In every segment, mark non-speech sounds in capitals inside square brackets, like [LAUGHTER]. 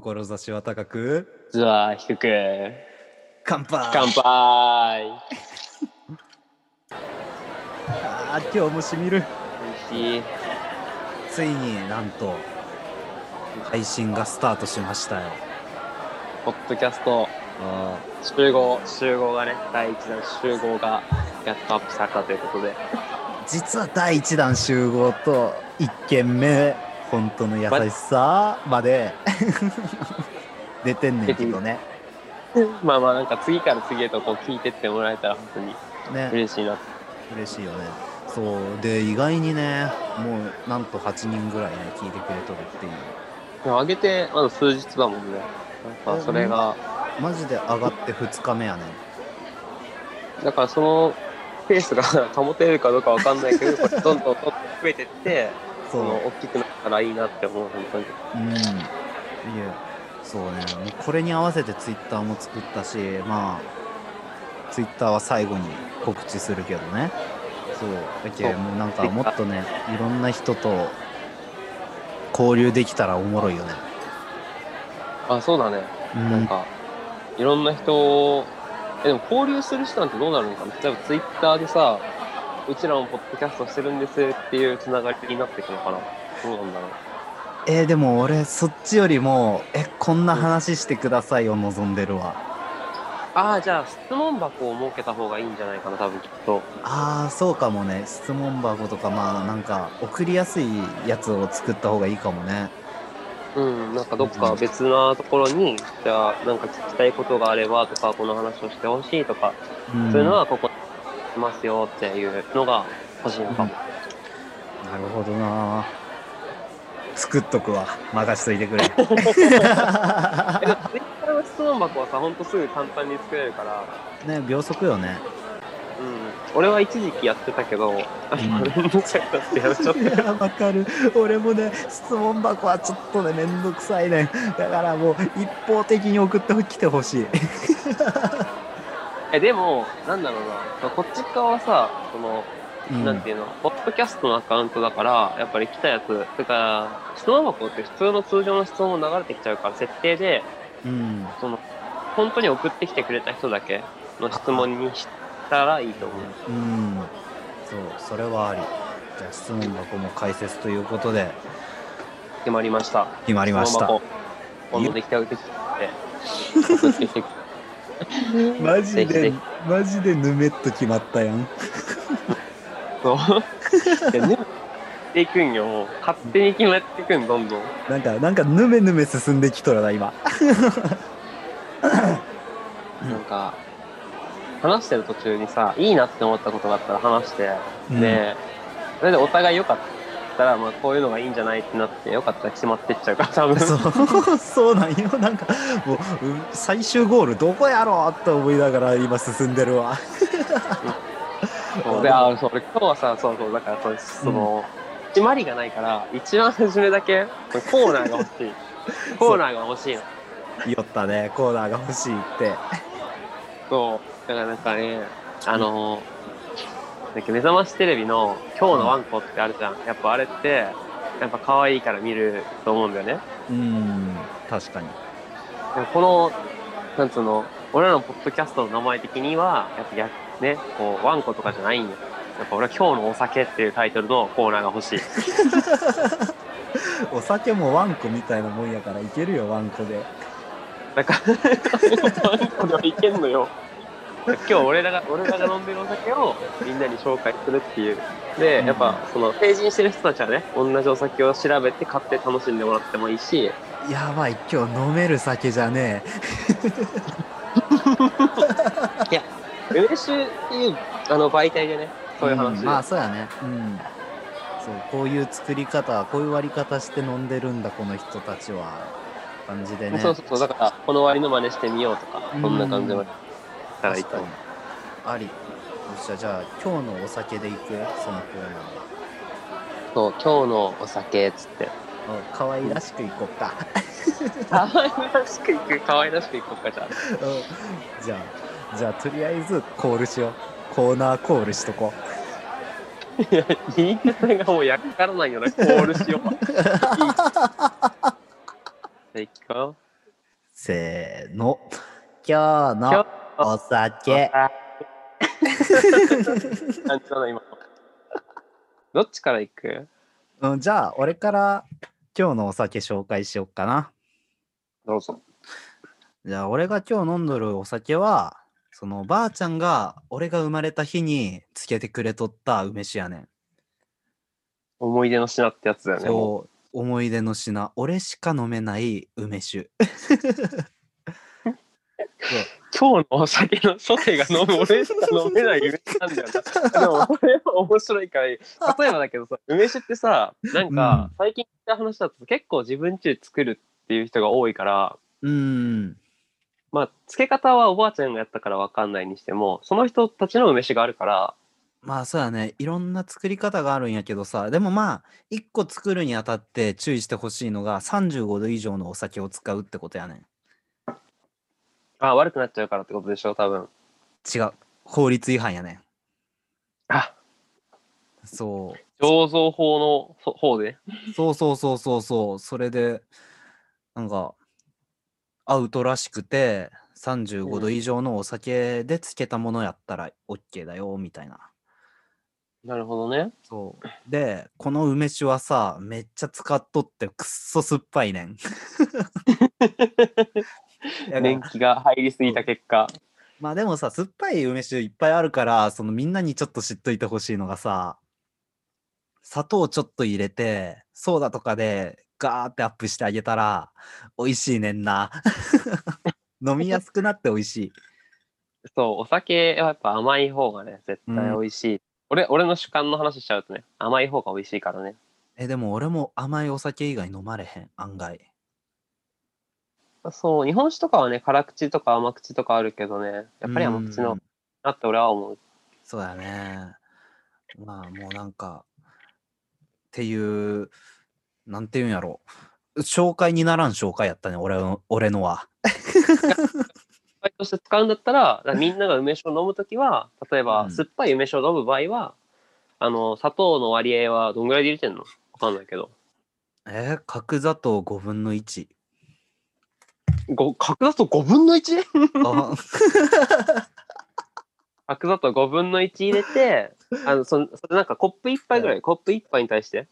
志は高く？図は低く。乾杯。乾杯。あー今日もしみる。ついになんと配信がスタートしましたよ。ポッドキャスト。あ集合集合がね第一弾集合がやっとアップされたということで。実は第1弾集合と1件目本当の優しさまで。[LAUGHS] 出てんねんけどね。[LAUGHS] まあまあなんか次から次へとこう聞いてってもらえたら本当にね。嬉しいな。嬉しいよね。そう。で意外にねもうなんと8人ぐらいね聞いてくれとるっていう。上げてまだ数日だもんね。なんかそれがマジで上がって2日目やねだからそのペースが [LAUGHS] 保てるかどうかわかんないけどどんどんどんどん増えてってそそうの大きくなったらいいなって思う本当に。うん。いえそうね。もうこれに合わせてツイッターも作ったしまあツイッターは最後に告知するけどね。そう。だけそう。もうなんかもっとねいろんな人と交流できたらおもろいよね。あそうだね。うん。なんかいろんな人をえでも交流する人なんてどうなるのかな？例えばツイッターでさうちらもポッドキャストしてるんですっていうつながりになっていくのかな？どうなんだろう？えーでも俺そっちよりもえこんな話してくださいを望んでるわ。ああじゃあ質問箱を設けた方がいいんじゃないかな多分きっと。ああそうかもね。質問箱とかまあなんか送りやすいやつを作った方がいいかもね。うんなんかどっか別なところにじゃあなんか聞きたいことがあればとかこの話をしてほしいとか、うん。そういうのはここにいますよっていうのが欲しいのかも、なるほどな。作っとくわ。任しといてくれ。[LAUGHS] 質問箱はさほんとすぐ簡単に作れるから。ね秒速よね。うん、俺は一時期やってたけど、あん。やめちゃっいやわかる。俺もね質問箱はちょっとねめんどくさいね。だからもう一方的に送ってきてほしい。た。え、でも、なんだろうな、こっち側はさ、その、うん。なんていうの、ポッドキャストのアカウントだから、やっぱり来たやつ、てか、質問箱って普通の通常の質問も流れてきちゃうから、設定で、うん。その、本当に送ってきてくれた人だけの質問にしたらいいと思う。うん。そうそれはあり。じゃあ質問箱も解説ということで。決まりました。決まりました。質問箱、今度できたてきて、[LAUGHS] 送ってきて [LAUGHS] マジでマジでぬめっと決まったやんそう。いや、ね、っていくんよ。もう勝手に決まっていくん、どんどん。なんかなんかぬめぬめ進んできとるな今なんか、話してる途中にさ、いいなって思ったことがあったら話して、うんで、それでお互い良かったら、まあこういうのがいいんじゃないってなって、良かったら決まってっちゃうから、多分。そう [LAUGHS] そうなんよなんかもううん最終ゴールどこやろうと思いながら今進んでるわそうで、あ、そう、俺今日はさ、そうそう、だからそう、その、締まりがないから、一番初めだけ、コーナーが欲しい。[LAUGHS] コーナーが欲しいの。酔ったねコーナーが欲しいってそう。だからなんかね、あのー、なんか目覚ましテレビの今日のワンコってあるじゃん。やっぱあれって、やっぱ可愛いから見ると思うんだよね。うん確かにこの、なんつうの、俺らのポッドキャストの名前的には、やっぱや、ね、こう、ワンコとかじゃないんよ。やっぱ俺は今日のお酒っていうタイトルのコーナーが欲しい。[LAUGHS] お酒もワンコみたいなもんやからいけるよワンコでだから、[LAUGHS] ワンコではいけんのよ。[LAUGHS] 今日俺らが、俺らが飲んでるお酒をみんなに紹介するっていう。で、やっぱ、その、成人してる人たちはね、同じお酒を調べて買って楽しんでもらってもいいし、やばい今日飲める酒じゃね梅酒っていう、あの、媒体でね、えそういう話。で。ん。まあそうやね。うん。そうこういう作り方こういう割り方して飲んでるんだこの人たちは。感じでね。そうそうそう、だから、この割りの真似してみようとか、うん。そんな感じでやったらいいと思う。ありよっしゃじゃあ今日のお酒でいく？そのコーナーそう、今日のお酒っつって。お可愛らしくいこうか [LAUGHS] 可愛らしくいく、可愛らしくいこうか、じゃあ。うんじゃあじゃあとりあえずコールしようコーナーコールしとこいや、言い方がもうやっからないよな、コールしよう。[LAUGHS] いい。せーの。今日今の日お酒。あ感じ今の。どっちから行く？うん、じゃあ、俺から今日のお酒紹介しよっかな。どうぞ。じゃあ、俺が今日飲んどるお酒は、そのばあちゃんが俺が生まれた日につけてくれとった梅酒やねん。思い出の品ってやつだよね。もそう、思い出の品。俺しか飲めない梅酒。う今日のお酒のソテが飲む俺しか飲めない梅酒なんだよな。[LAUGHS] でも、これは面白いから、例えばだけどさ、梅酒ってさ、なんか、最近聞いた話だと結構自分家で作るっていう人が多いから、うーん。まあ、漬け方はおばあちゃんがやったからわかんないにしても、その人たちの梅酒があるから、まあそうやね。いろんな作り方があるんやけどさ、でもまあ、一個作るにあたって注意してほしいのが35度以上のお酒を使うってことやねん。あ悪くなっちゃうからってことでしょ、多分。違う。法律違反やねん。あそう。醸造法のそ方で？そうそうそうそうそう。それで、なんか、アウトらしくて、35度以上のお酒で漬けたものやったら OK だよ、みたいな。なるほどね。そう。で、この梅酒はさ、めっちゃ使っとってくっそ酸っぱいねん。[LAUGHS] 年季が入りすぎた結果。まあでもさ、酸っぱい梅酒いっぱいあるから、そのみんなにちょっと知っといてほしいのがさ、砂糖ちょっと入れて、ソーダとかでガーってアップしてあげたら、美味しいねんな。[LAUGHS] 飲みやすくなって美味しい。そう、お酒はやっぱ甘い方がね、絶対美味しい。俺、俺の主観の話しちゃうとね、甘い方が美味しいからね。え、でも俺も甘いお酒以外飲まれへん、案外。そう、日本酒とかはね、辛口とか甘口とかあるけどね、やっぱり甘口のうんなって俺は思う。そうやね。まあもうなんか、っていう、なんていうんやろ。紹介にならん紹介やったね、俺の俺のは。[LAUGHS] バイとして使うんだったら、らみんなが梅酒を飲むときは、[LAUGHS] 例えば、うん酸っぱい梅酒を飲む場合は、あの、砂糖の割合はどんぐらいで入れてんの？わかんないけど。えー角砂糖5分の1。ご角砂糖5分の 1? あ [LAUGHS] 角砂糖5分の1入れて、あの、そそれなんかコップ1杯ぐらい、コップ1杯に対して？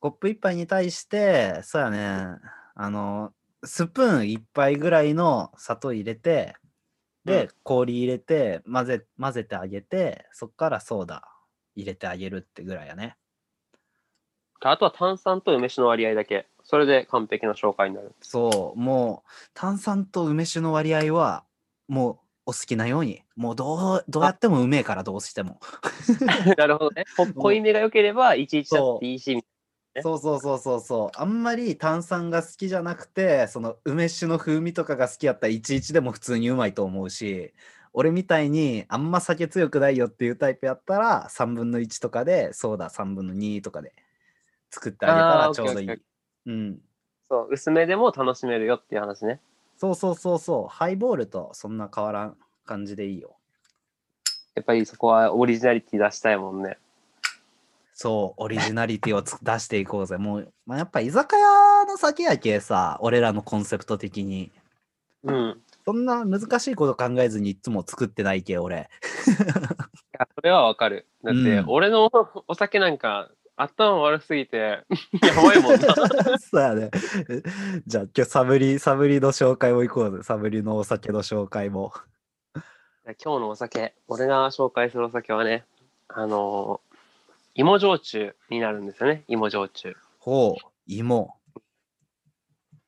コップ1杯に対して、そうやね、あの、スプーン1杯ぐらいの砂糖入れて、で、うん氷入れて混ぜ、混ぜてあげて、そっからソーダ入れてあげるってぐらいやね。あとは炭酸と梅酒の割合だけ。それで完璧な紹介になる。そう、もう炭酸と梅酒の割合は、もうお好きなように、もうどうどうやってもうめえからどうしても。[LAUGHS] なるほどね。こ濃いめが良ければ、11だっていいし、みねそうそうそうそうそう。あんまり炭酸が好きじゃなくて、その梅酒の風味とかが好きやったら11でも普通にうまいと思うし、俺みたいにあんま酒強くないよっていうタイプやったら3分の1とかでソーダ3分の2とかで作ってあげたらちょうどいい。うん。そう、薄めでも楽しめるよっていう話ね。そうそうそうそう。ハイボールとそんな変わらん感じでいいよ。やっぱりそこはオリジナリティ出したいもんね。そう、オリジナリティをつ出していこうぜ。もう、まあ、やっぱ居酒屋の酒やけさ、俺らのコンセプト的に。うん。そんな難しいこと考えずにいつも作ってないけ、俺。いや、それはわかる。だって、うん俺の [LAUGHS] お酒なんか、頭悪すぎて、[LAUGHS] やばいもんな。[LAUGHS] そうやね。じゃあ今日サブリ、サブリの紹介も行こうぜ。サブリのお酒の紹介も。今日のお酒、俺が紹介するお酒はね、あのー芋焼酎になるんですよね、芋焼酎。ほう、芋。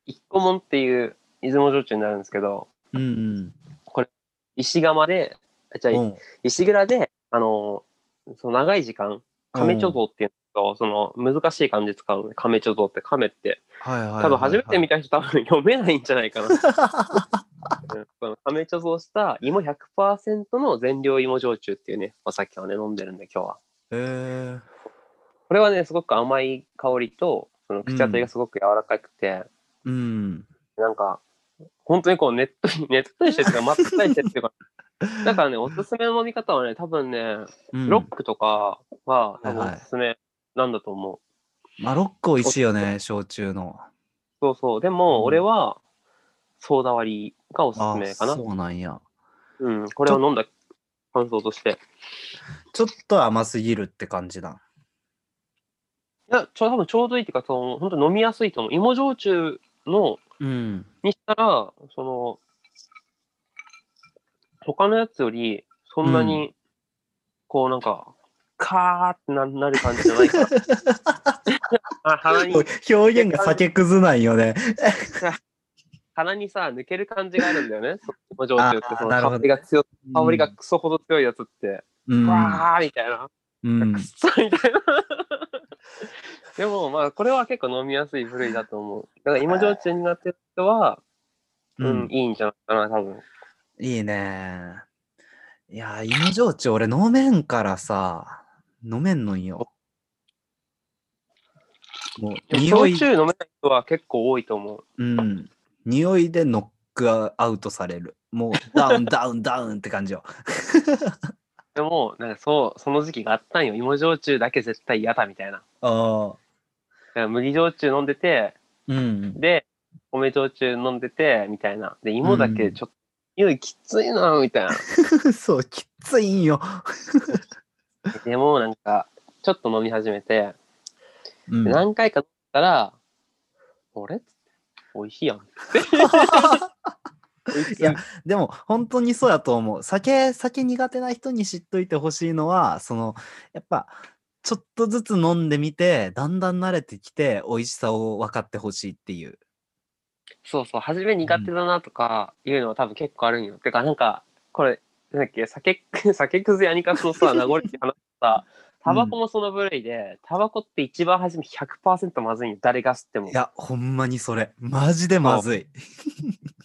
一個もんっていう出雲焼酎になるんですけど、うん石窯で、あじゃうん。あ、うん石蔵で、あのーその長い時間、亀貯蔵っていうのと、その難しい漢字使うのね、亀貯蔵って亀って、はいはいはいはい。多分初めて見た人多分読めないんじゃないかな。[LAUGHS] 亀貯蔵した芋100%の全量芋焼酎っていうね、お酒をね、飲んでるんで今日は。へえこれはね、すごく甘い香りと、その口当たりがすごく柔らかくて、うん。なんか、本当にこう、ねっとり、[LAUGHS] ねっとりしてるっていうか、まったりしてるっていうか、[LAUGHS] だからね、おすすめの飲み方はね、多分ね、うんロックとかは多分はいはいおすすめなんだと思う。まあ、ロック美味しいよね、焼酎の。そうそう。でも、うん俺は、ソーダ割りがおすすあめかな。そうなんや。うん、これを飲んだ感想として。ちょっと甘すぎるって感じだ。いや、ちょ多分ちょうどいいっていうか、その本当飲みやすいと思う。芋焼酎のうん。にしたら、その、他のやつより、そんなに、こうなんか、カーってななる感じじゃないから。[LAUGHS] あ鼻に、表現が酒くずないよね。[LAUGHS] [LAUGHS] 鼻にさ、抜ける感じがあるんだよね。[LAUGHS] その焼酎って、その香りが強、香りがクソほど強いやつって、うん。わーみたいな。うんくっそみたいな。[LAUGHS] でもまあこれは結構飲みやすい部類だと思う。だから芋焼酎になってる人は、ううんん、いいんじゃないかな、多分。いいね。いや、芋焼酎俺飲めんからさ、飲めんのんよ。もう、焼、酎飲めない人は結構多いと思う。うん。匂いでノックアウトされる。もう、ダウン、[LAUGHS] ダウン、ダウンって感じよ。[LAUGHS] でも、なんかそう、その時期があったんよ。芋焼酎だけ絶対嫌だみたいな。ああ。ら麦焼酎飲んでて、うん。で、米焼酎飲んでて、みたいな。で、芋だけちょっと、匂いきついな、みたいな。[LAUGHS] そう、きついんよ。でも、なんか、ちょっと飲み始めて、うんで何回か飲んだら、あれ？っつって [LAUGHS] 美味しいやん。いいやでも本当にそうやと思う酒酒苦手な人に知っといてほしいのはそのやっぱちょっとずつ飲んでみてだんだん慣れてきて美味しさを分かってほしいっていうそうそう、初め苦手だなとかいうのは多分結構あるんよ。てか、なんか、これ、なんだっけ、酒、酒くずやにかすのさ、名残って話した、タバコもその部類で、タバコって一番初め100%まずいんよ。誰が吸っても。いやほんまにそれ。マジでまずい。[LAUGHS]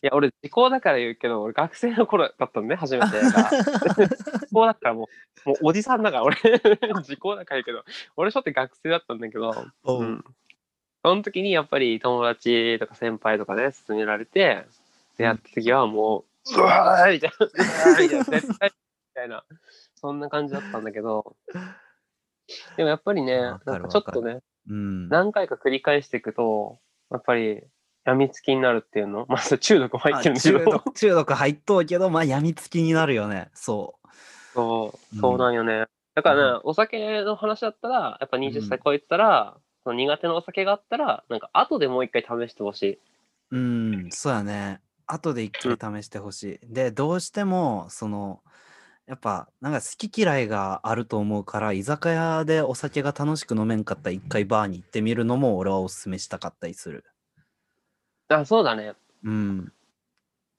いや、俺、時効だから言うけど、俺、学生の頃だったのね、初めて。が。[LAUGHS] 時効だからもう、もうおじさんだから、俺、[LAUGHS] 時効だから言うけど、俺、ちょっと学生だったんだけど、おう。うん。その時にやっぱり友達とか先輩とかね、勧められて、出会った時はもう、うわーみたいな、うわーみたいな、絶対みたいな、そんな感じだったんだけど、でもやっぱりね、なんかちょっとね、うん。何回か繰り返していくと、やっぱり、やみつきになるっていうの？[LAUGHS] まあ、中毒も入あってるんだけ中ど、毒中毒入っとうけどまあやみつきになるよね。そそう、うん。そうなんよね。だからね、お酒の話だったら、やっぱ20歳超えてたら、その苦手なお酒があったら、なんか後でもう一回試してほしい。ううんそうやね。後で一回試してほしい、でどうしてもそのやっぱなんか好き嫌いがあると思うから居酒屋でお酒が楽しく飲めんかったら一回バーに行ってみるのも俺はおすすめしたかったりするあ、そうだね。うん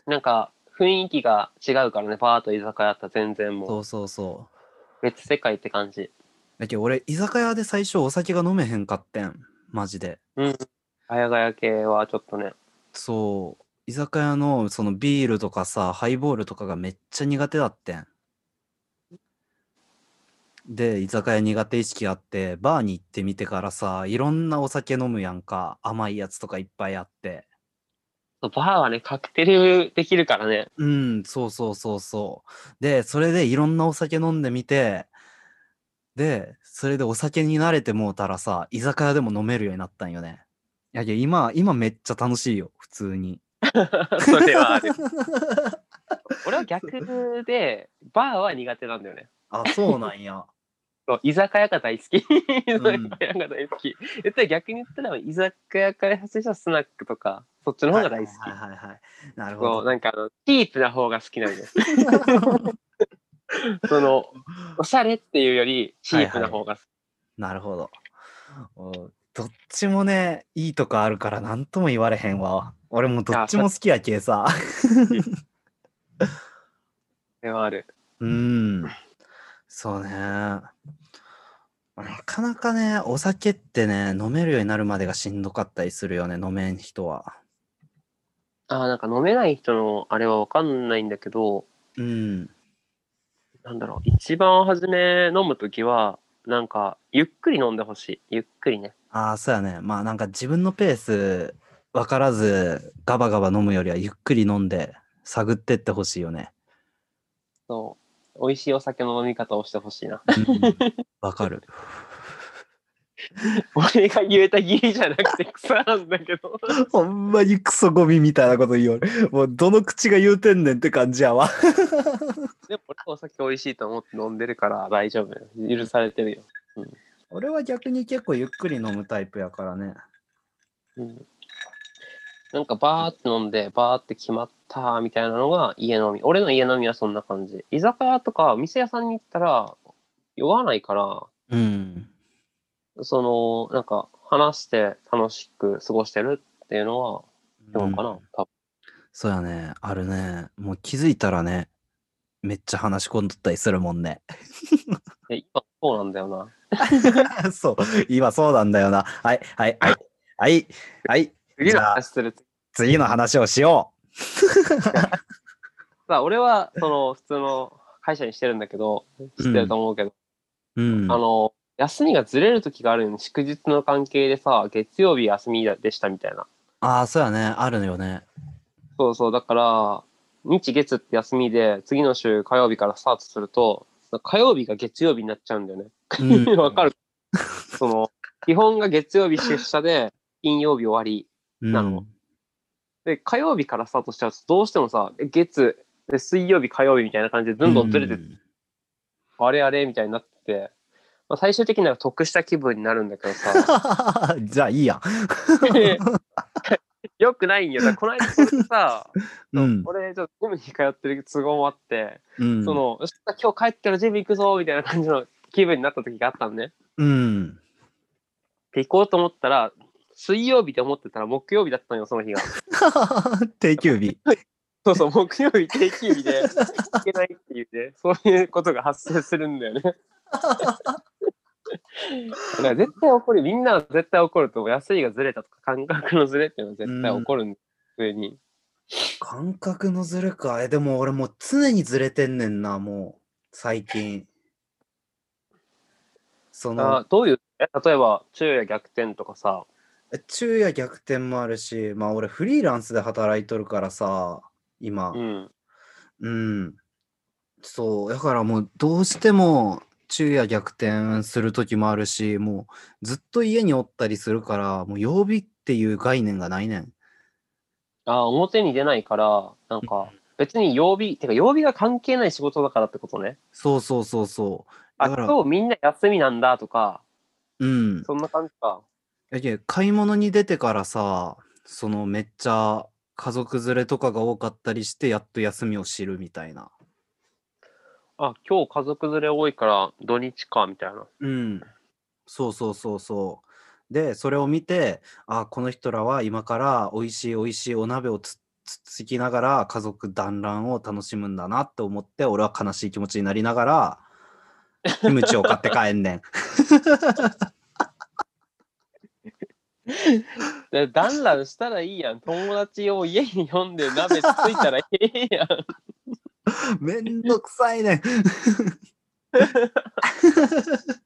なんか、雰囲気が違うからね、バーと居酒屋だったら全然もそううそうそう別世界って感じ。だけど俺居酒屋で最初お酒が飲めへんかってんマジでうん。早ヶ谷系はちょっとね。そう居酒屋のそのビールとかさハイボールとかがめっちゃ苦手だってんで居酒屋苦手意識あってバーに行ってみてからさいろんなお酒飲むやんか甘いやつとかいっぱいあってバーはね、カクテルできるからね。うんそうそうそうそうでそれでいろんなお酒飲んでみてでそれでお酒に慣れてもうたらさ居酒屋でも飲めるようになったんよねいやいや今今めっちゃ楽しいよ普通に [LAUGHS] それはある。[LAUGHS] 俺は逆で、バーは苦手なんだよね。あそうなんやそう居酒屋が大好き。居酒ん屋が大好き。言ったら逆に言ったら、居酒屋から発生したスナックとか、そっちの方が大好き。はいはいはいはい。なるほそう、ど。なんかあの、チープな方が好きなんです。[LAUGHS] その、おしゃれっていうより、チープな方が好き。なるほど。おどっちもね、いいとこあるから何とも言われへんわ。俺もどっちも好きやけさ。[LAUGHS] ではある。うん。そうね。なかなかね、お酒ってね、飲めるようになるまでがしんどかったりするよね、飲めん人は。ああ、なんか飲めない人のあれはわかんないんだけど、うん。なんだろう、一番初め飲むときは、なんか、ゆっくり飲んでほしい。ゆっくりね。ああ、そうやね。まあなんか自分のペース分からず、ガバガバ飲むよりはゆっくり飲んで、探ってってほしいよね。そう。美味しいお酒の飲み方をしてほしいな。うんわかる。[LAUGHS] 俺が言えた義理じゃなくて草なんだけど。[LAUGHS] ほんまにクソゴミみたいなこと言うよ。もうどの口が言うてんねんって感じやわ。[LAUGHS] でも俺お酒美味しいと思って飲んでるから大丈夫よ。許されてるよ。俺は逆に結構ゆっくり飲むタイプやからね。うん、なんかバーって飲んで、バーって決まったみたいなのが家飲み。俺の家飲みはそんな感じ。居酒屋とか店屋さんに行ったら酔わないから、うん。その、なんか話して楽しく過ごしてるっていうのは、どうかな、多分。そうやね。あるね。もう気づいたらね、めっちゃ話し込んどったりするもんね。え今そうなんだよな。[LAUGHS] そう。今そうなんだよな。はい、はい、はい。はい、はい。次の話する。次の話をしよさ [LAUGHS] あ、俺は、その、普通の会社にしてるんだけど、知ってると思うけど、う。うん。あの、休みがずれる時があるよね。祝日の関係でさ、月曜日休みでしたみたいな。ああ、そうやね。あるのよね。そうそう、だから、日月って休みで、次の週火曜日からスタートすると、火曜日が月曜日になっちゃうんだよね。うん [LAUGHS] わかる？その、基本が月曜日出社で、金曜日終わり。なので、火曜日からスタートしちゃうと、どうしてもさ、え月、で水曜日、火曜日みたいな感じで、どんどんずれて、うんあれあれみたいになってて、まあ、最終的には得した気分になるんだけどさ、[LAUGHS] じゃあいいやん。[LAUGHS] よくないんよ。この間それでさ、[LAUGHS] うん。俺、ちょっとジムに通ってる都合もあって、うんそ、の、今日帰ったらジム行くぞみたいな感じの気分になった時があったのね。うん。で、行こうと思ったら、水曜日って思ってたら木曜日だったのよ、その日が。[LAUGHS] 定休日。そうそう、木曜日定休日で行けないっていうね、そういうことが発生するんだよね。[LAUGHS] だから絶対起こる、みんなは絶対起こると思う。休みがずれたとか、感覚のずれっていうのは絶対起こるんだ、普通に。感覚のずれか。え、でも俺もう常にずれてんねんな、もう。最近。そのあ、どういう、え例えば、昼夜逆転とかさ、え昼夜逆転もあるし、まあ俺フリーランスで働いとるからさ、今。うん。うん。そう、だからもうどうしても昼夜逆転する時もあるし、もうずっと家におったりするから、もう曜日っていう概念がないねん。あ、表に出ないから、なんか、別に曜日、てか曜日が関係ない仕事だからってことね。そうそうそうそう。あ、今日みんな休みなんだとか、うん。そんな感じか。やけ買い物に出てからさ、そのめっちゃ家族連れとかが多かったりして、やっと休みを知るみたいな。あ、今日家族連れ多いから土日か、みたいな。うん。そうそうそうそう。で、それを見て、あ、この人らは今から美味しい美味しいお鍋をつつつきながら家族団らんを楽しむんだなって思って、俺は悲しい気持ちになりながら、[LAUGHS] キムチを買って帰んねん。[LAUGHS] で、団らんしたらいいやん。友達を家に呼んで鍋ついたらええやん。[LAUGHS] めんどくさいねん。[LAUGHS]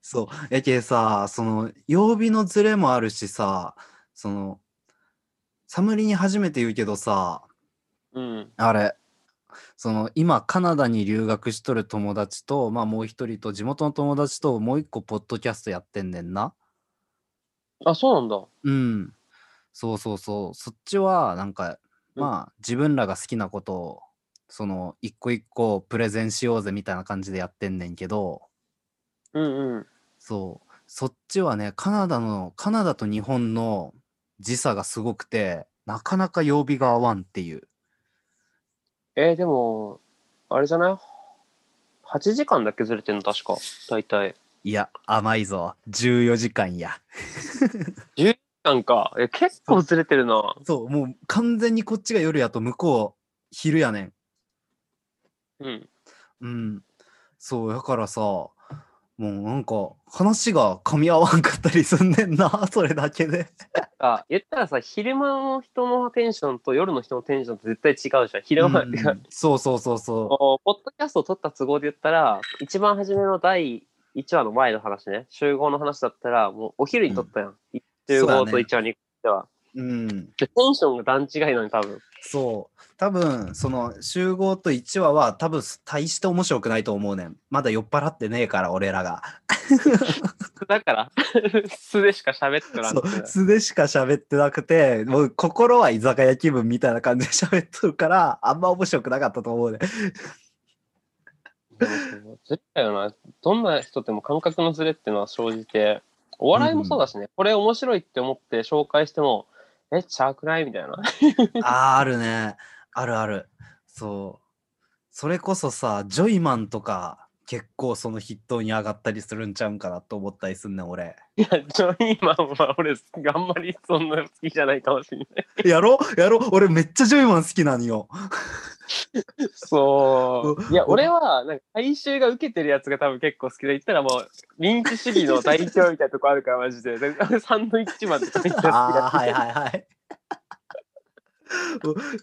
そう。やけさ、その、曜日のズレもあるしさ、その、サムリに初めて言うけどさ、うん。あれ、その、今、カナダに留学しとる友達と、まあ、もう一人と、地元の友達と、もう一個、ポッドキャストやってんねんな。あ、そうなんだ。うん。そうそうそう。そっちは、なんか、うんまあ、自分らが好きなことを、その、一個一個プレゼンしようぜみたいな感じでやってんねんけど、うんうん。そう。そっちはね、カナダの、カナダと日本の時差がすごくて、なかなか曜日が合わんっていう。えーでも、あれじゃない ?8 時間だけずれてんの確か。大体。いや、甘いぞ。14時間や。なんか、え、結構ずれてるな。そう、もう完全にこっちが夜やと向こう昼やねん。うん。うん。そう、だからさ、もうなんか話が噛み合わんかったりすんねんな、それだけで。あ、言ったらさ、昼間の人のテンションと夜の人のテンションって絶対違うじゃん。昼間、うんそうそうそうそこうポッドキャストを撮った都合で言ったら、一番初めの第1話の前の話ね、集合の話だったら、もうお昼に撮ったやん。集合と1話にしては。う。うん。で、テンションが段違いなのに多分。そう。多分、その集合と1話は多分大して面白くないと思うねん。まだ酔っ払ってねえから、俺らが。[LAUGHS] だから、[LAUGHS] 素でしか喋ってなそくてう、素でしか喋ってなくて、もう心は居酒屋気分みたいな感じで喋っとるから、あんま面白くなかったと思うね。でも絶対よな。どんな人でも感覚のズレっていうのは生じて、お笑いもそうだしね、これ面白いって思って紹介しても、え、ちゃうくないみたいな。[LAUGHS] あーあるね。あるある。そう。それこそさ、ジョイマンとか結構その筆頭に上がったりするんちゃうんかなと思ったりすんねん、俺。いや、ジョイマンは俺、あんまりそんな好きじゃないかもしれない。やろ？やろ？俺めっちゃジョイマン好きなんよ。そう。いや、う俺は、なんか、大衆が受けてるやつが多分結構好きで、言ったらもう、認知主義の代表みたいなとこあるから、マジで。でサンドイッチマンとかめっちゃ好きだああ、はいはいはい。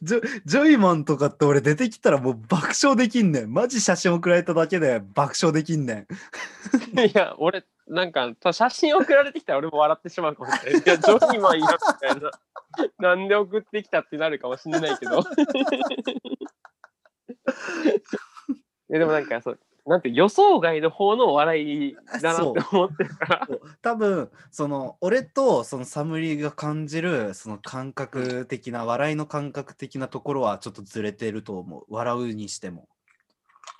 ジョジョイマンとかって俺出てきたらもう爆笑できんねん。マジ写真送られただけで爆笑できんねん。[LAUGHS] いや、俺、なんか、写真送られてきたら俺も笑ってしまうかもしれない。いや、ジョイマンいるみたいな。[LAUGHS] なんで送ってきたってなるかもしれないけど。[LAUGHS] いや、でもなんか、そう、なんて予想外の方の笑いだなって思ってるから。多分その俺とそのサムリが感じるその感覚的な笑いの感覚的なところはちょっとずれてると思う。笑うにしても。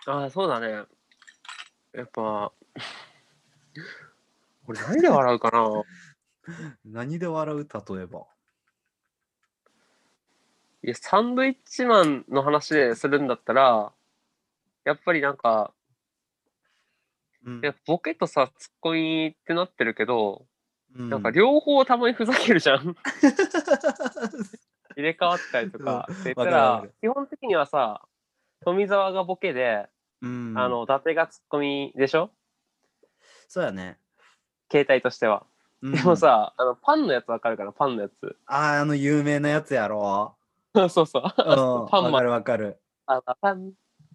ああ、そうだね。やっぱ、俺何で笑うかな？[LAUGHS] 何で笑う？例えば。いや、サンドイッチマンの話でするんだったら、やっぱりなんか、うんいやボケとさ、ツッコミってなってるけど、うんなんか両方たまにふざけるじゃん。[LAUGHS] 入れ替わったりとか。って言ったらる、基本的にはさ、富澤がボケで、うんあの、伊達がツッコミでしょ？そうやね。携帯としては。うんでもさ、あの、パンのやつわかるかな？パンのやつ。あーあの有名なやつやろ。[LAUGHS] そうそう。うん、パンマンわかるわかる。あパン、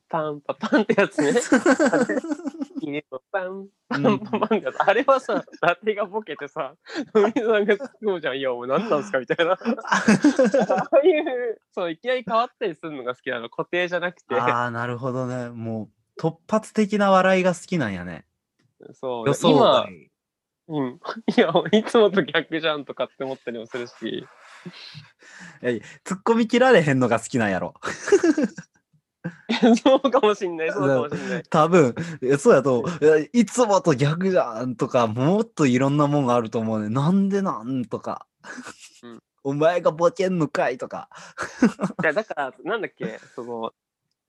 パン、パパンってやつね。[LAUGHS] 入れとパン、パン、パパンってやつ。あれはさ、伊達がボケてさ、富澤がツッコむじゃん。いや、お前何なんすかみたいな。ああいう、そう、いきなり変わったりするのが好きなの。固定じゃなくて。ああ、なるほどね。もう突発的な笑いが好きなんやね。そう。予想今、外。うん。いや、いつもと逆じゃんとかって思ったりもするし。いやいや突っ込み切られへんのが好きなんやろ。[LAUGHS] そうかもしんない、そうかもしんない。多分そうやといつもと逆じゃんとかもっといろんなもんがあると思うねなんでなんとか、うんお前がボケんのかいとかいや、だから、なんだっけ、その、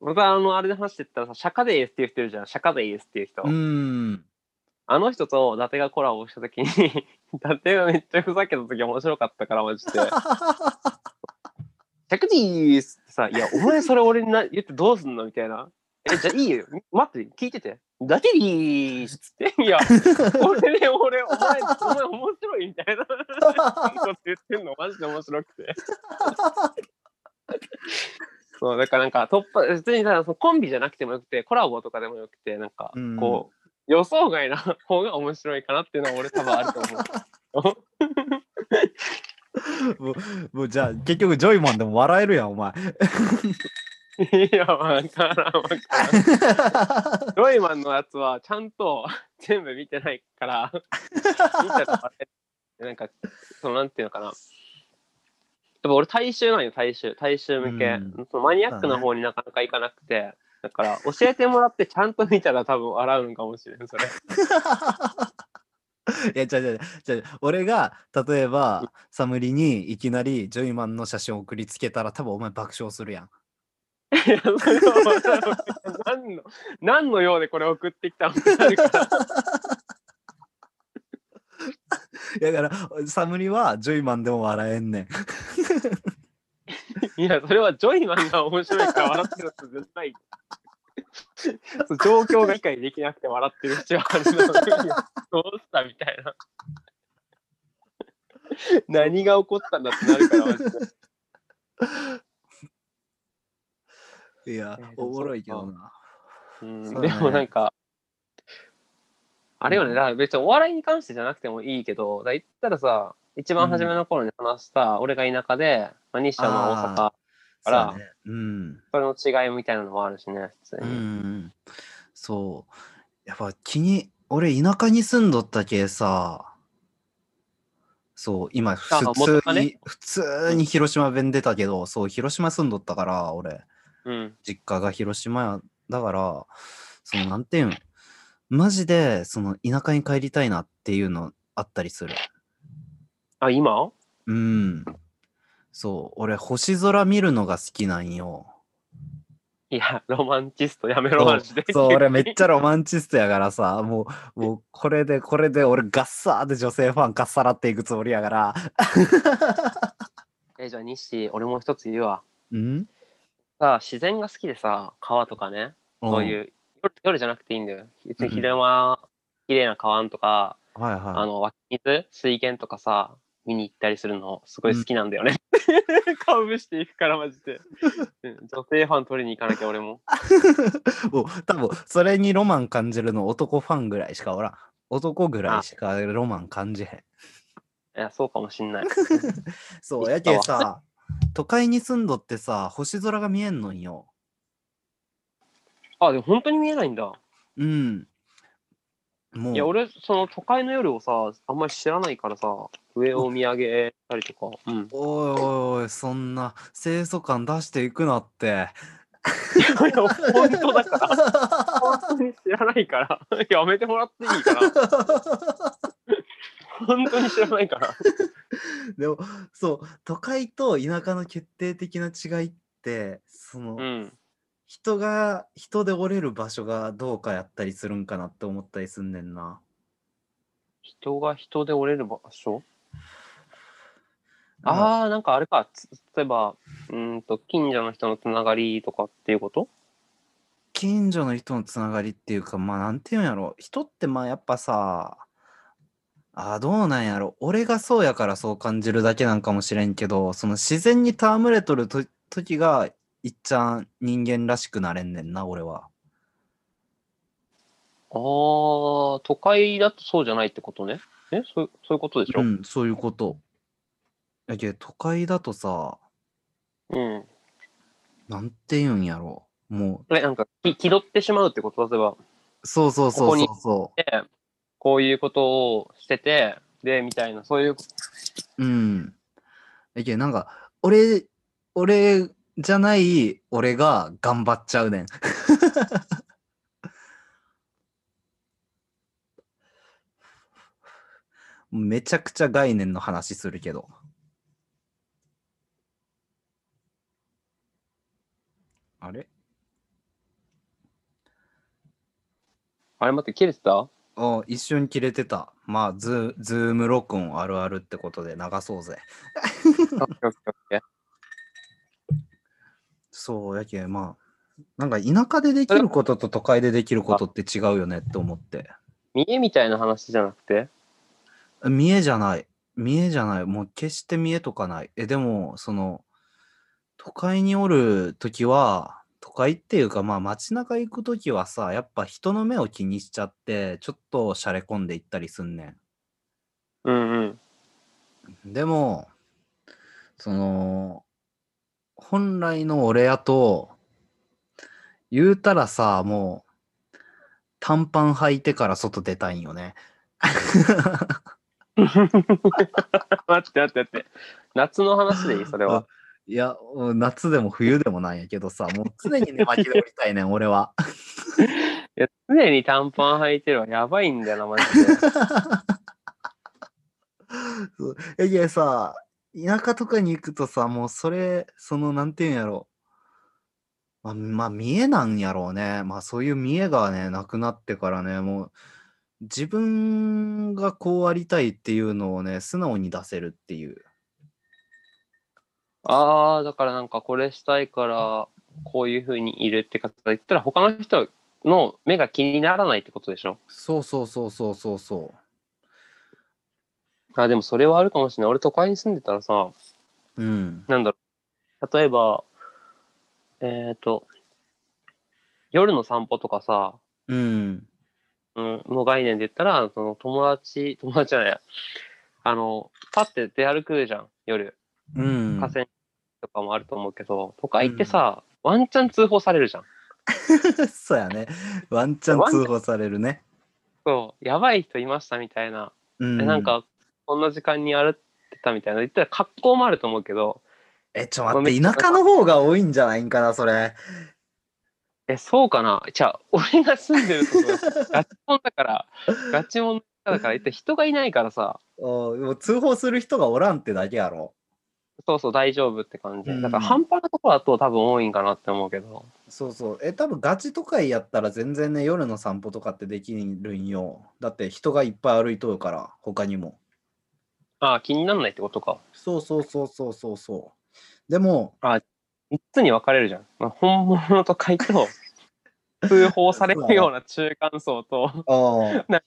僕はあの、あれで話してったらさ、シャカデイエスっていう人いるじゃん。シャカデイエスっていう人。うーんあの人と伊達がコラボしたときに、伊達がめっちゃふざけたとき面白かったから、マジで。[LAUGHS] シャカデイエスってさ、いや、[LAUGHS] お前それ俺にな言ってどうすんの？みたいな。え、じゃあいいよ。待って、聞いてて。伊達でーすっつって。いや、[LAUGHS] 俺ね、俺、お前、お前面白いみたいなこと言ってんの、マジで面白くて。そう、だからなんか、突破、別にさ、そのコンビじゃなくてもよくて、コラボとかでもよくて、なんかうん、こう、予想外な方が面白いかなっていうのは俺多分あると思う。[LAUGHS] [LAUGHS] もうもうじゃあ結局ジョイマンでも笑えるやんお前いや、わからん、わからん。[LAUGHS] ロイマンのやつはちゃんと全部見てないから、見たらなんか、そのなんていうのかな。やっぱ俺大衆なんよ、大衆。大衆向け。うんそのマニアックな方になかなかいかなくて。だから、教えてもらってちゃんと見たら多分笑うのかもしれん、それ。[LAUGHS] [LAUGHS] いやじゃじゃじゃ俺が例えばサムリにいきなりジョイマンの写真を送りつけたら多分お前爆笑するやん。いや、それは何の、何の用でこれ送ってきたのから。[LAUGHS] だからサムリはジョイマンでも笑えんねん。いや、それはジョイマンが面白いから笑ってるって絶対。[LAUGHS] そう状況が理解できなくて笑ってる節はあるのにどうしたみたいな。[LAUGHS] 何が起こったんだってなるから、マジで。いやおもろいけどな。うん。でもなんか、あれよね、だから別にお笑いに関してじゃなくてもいいけど、だ言ったらさ、一番初めの頃に話した、俺が田舎で、まあ、西はまあ大阪から、そうやねうん。それの違いみたいなのもあるしね、普通うんうに。ん。そう。やっぱ気に、俺田舎に住んどったけさ、そう、今普あ通元がねに、普通に広島弁出たけど、そう、広島住んどったから、俺、うん。実家が広島や、だから、その、なんていうん、マジで、その、田舎に帰りたいなっていうのあったりする。あ、今？うん。そう、俺、星空見るのが好きなんよ。いや、ロマンチストやめろ、マジで。そう、俺めっちゃロマンチストやからさ、もう、もう、これで、これで、俺ガッサーで女性ファンかっさらっていくつもりやから。[LAUGHS] え、じゃあ、西、俺も一つ言うわ。うん？さあ、自然が好きでさ、川とかね、そうういう、夜夜じゃなくていいんだよ。別に昼間、綺麗な川とか、ん。はいはい。あの、湧き水、水源とかさ、見に行ったりするの、すごい好きなんだよね。[LAUGHS] 顔ぶしていくから、マジで。[LAUGHS] うん女性ファン取りに行かなきゃ、俺も。[LAUGHS] もう多分それにロマン感じるの男ファンぐらいしかおらん。男ぐらいしかロマン感じへん。いや、そうかもしんない。そう、やけさ、都会に住んどってさ、星空が見えんのんよ。あ、でも本当に見えないんだ。うん。もう、いや、俺、その都会の夜をさ、あんまり知らないからさ、上を見上げたりとか。うん。おいおいおい、そんな清楚感出していくなって。いや、本当だから。本当に知らないから。[LAUGHS] やめてもらっていいかな。[LAUGHS] 本当に知らないから。でもそう都会と田舎の決定的な違いってその、うん。人が人で折れる場所がどうかやったりするんかなって思ったりすんねんな。人が人で折れる場所？あああ、なんかあれか。つ例えば、うーんと、近所の人のつながりとかっていうこと？近所の人のつながりっていうかまあなんていうんやろ人ってまあやっぱさあーどうなんやろ俺がそうやからそう感じるだけなんかもしれんけどその自然に戯れとると時がいっちゃん人間らしくなれんねんな俺は。ああ、都会だとそうじゃないってことね？え？そうそういうことでしょ？うんそういうこと。やけど都会だとさうん。なんて言うんやろもえ、なんか、き気取ってしまうってこと？例えば、うそうそうそうそうそで、こういうことをしてて、で、みたいな、そういう、う。うん。やけどなんか俺俺じゃない俺が頑張っちゃうねん。[LAUGHS] めちゃくちゃ概念の話するけど。あれ？あれ待って、切れてた？あ一瞬切れてた。まあズ、ズーム録音あるあるってことで流そうぜ。オッケーオッケーオッケーそうやけまあ、なんか田舎でできることと都会でできることって違うよねって思って。見えみたいな話じゃなくて？見えじゃない。見えじゃない。もう決して見えとかない。え、でも、その、都会におるときは、都会っていうか、まあ街中行くときはさ、やっぱ人の目を気にしちゃって、ちょっとしゃれ込んでいったりすんねうんうん。ん。でも、その、本来の俺やと、言うたらさ、もう、短パン履いてから外出たいんよね。[LAUGHS] 待って待って待って。夏の話でいい？それは。いや、夏でも冬でもないんやけどさ、もう常に寝巻きでおりたいねん、俺は。[LAUGHS] いや、常に短パン履いてるわ。やばいんだよな、マジで。[LAUGHS] そういやさ、田舎とかに行くとさ、もうそれ、その、なんていうんやろ。まあ、まあ、見えなんやろうね。まあ、そういう見えがね、なくなってからね、もう、自分がこうありたいっていうのをね、素直に出せるっていう。ああ、だからなんかこれしたいから、こういう風にいるって方言ったら、他の人の目が気にならないってことでしょ？そうそうそうそうそうそあ、でもそれはあるかもしれない。俺都会に住んでたらさ、う。うん。なんだろう。例えば、えっ、と、夜の散歩とかさ、うん。うん、の概念で言ったら、その友達、友達じゃないや。あの、パって出歩くじゃん、夜。うん。河川ととかもあると思うけど、都会ってさ、ワンチャン通報されるじゃん。[LAUGHS] そうやね。ワンチャン通報されるね。そう、やばい人いましたみたいな。うん、でなん、か、こんな時間に歩ってたみたいな。言ったら格好もあると思うけど、え、ちょ待って、田舎の方が多いんじゃないんかな、それ。え、そうかな？じゃあ、俺が住んでるとこ [LAUGHS] ガチモンだから、ガチモンだから、言って人がいないからさ、おもう通報する人がおらんってだけやろ。そうそう大丈夫って感じ。うんだから半端なところだと多分多いんかなって思うけど。そうそう。え、多分ガチ都会やったら全然ね、夜の散歩とかってできるんよ。だって人がいっぱい歩いとるから、他にも。ああ、気にならないってことか。そうそうそうそうそうそう。でも、3つに分かれるじゃん。まあ、本物の都会と、[LAUGHS] 通報されるような中間層と、あ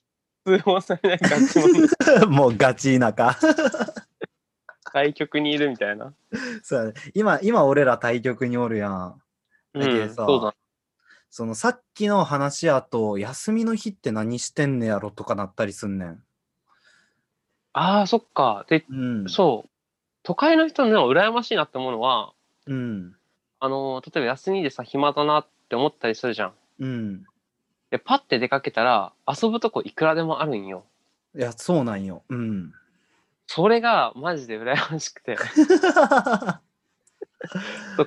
通報されないガチ [LAUGHS] もうガチ田舎。対極にいるみたいな。そう。今、今俺ら対局におるやん。うだけどん、さそうだ。そのさっきの話やと、休みの日って何してんねやろとかなったりすんねん。ああ、そっか。で、うん。そう。都会の人のでも羨ましいなって思うのは、うん。あの、例えば休みでさ、暇だなって思ったりするじゃん。うん。で、パッて出かけたら、遊ぶとこいくらでもあるんよ。いや、そうなんよ。うん。それがマジで羨ましくて。[LAUGHS]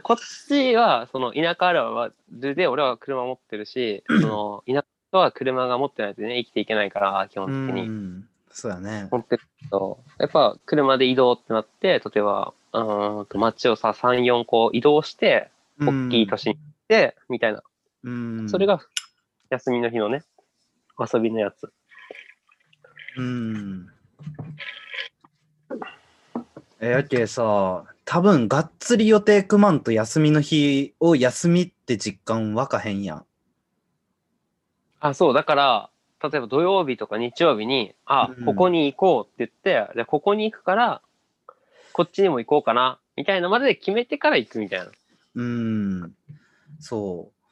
こっちは、その田舎あるで、俺は車持ってるし、[CLEARS THROAT] その田舎は車が持ってないとね、生きていけないから、基う本的に。ん。そうやね。持ってるけど、やっぱ車で移動ってなって、例えば、うーんと街をさ、3、4個移動して、大きい都市に行って、みたいな。うん。それが休みの日のね、遊びのやつ。うん。えやけさ、多分がっつり予定組まんと休みの日を休みって実感わかへんやん。あ、そう、だから、例えば土曜日とか日曜日に、あうん、ここに行こうって言って、じゃあここに行くから、こっちにも行こうかな、みたいなまで決めてから行くみたいな。うん。そう。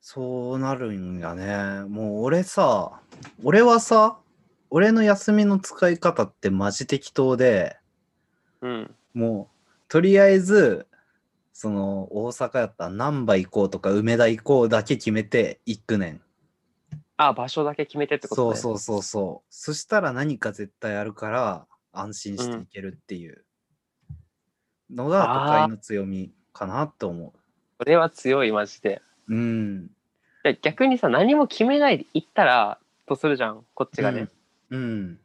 そうなるんやね。もう俺さ、俺はさ、俺の休みの使い方ってマジ適当で、うん。もう、とりあえず、その、大阪やったら難波行こうとか梅田行こうだけ決めて行くねん。あ、場所だけ決めてってことね。そうそうそうそう。そしたら何か絶対あるから安心していけるっていうのが都会の強みかなと思それは強い、マジで。う。うん。で逆にさ、何も決めないで行ったら、とするじゃん、こっちがね。うん。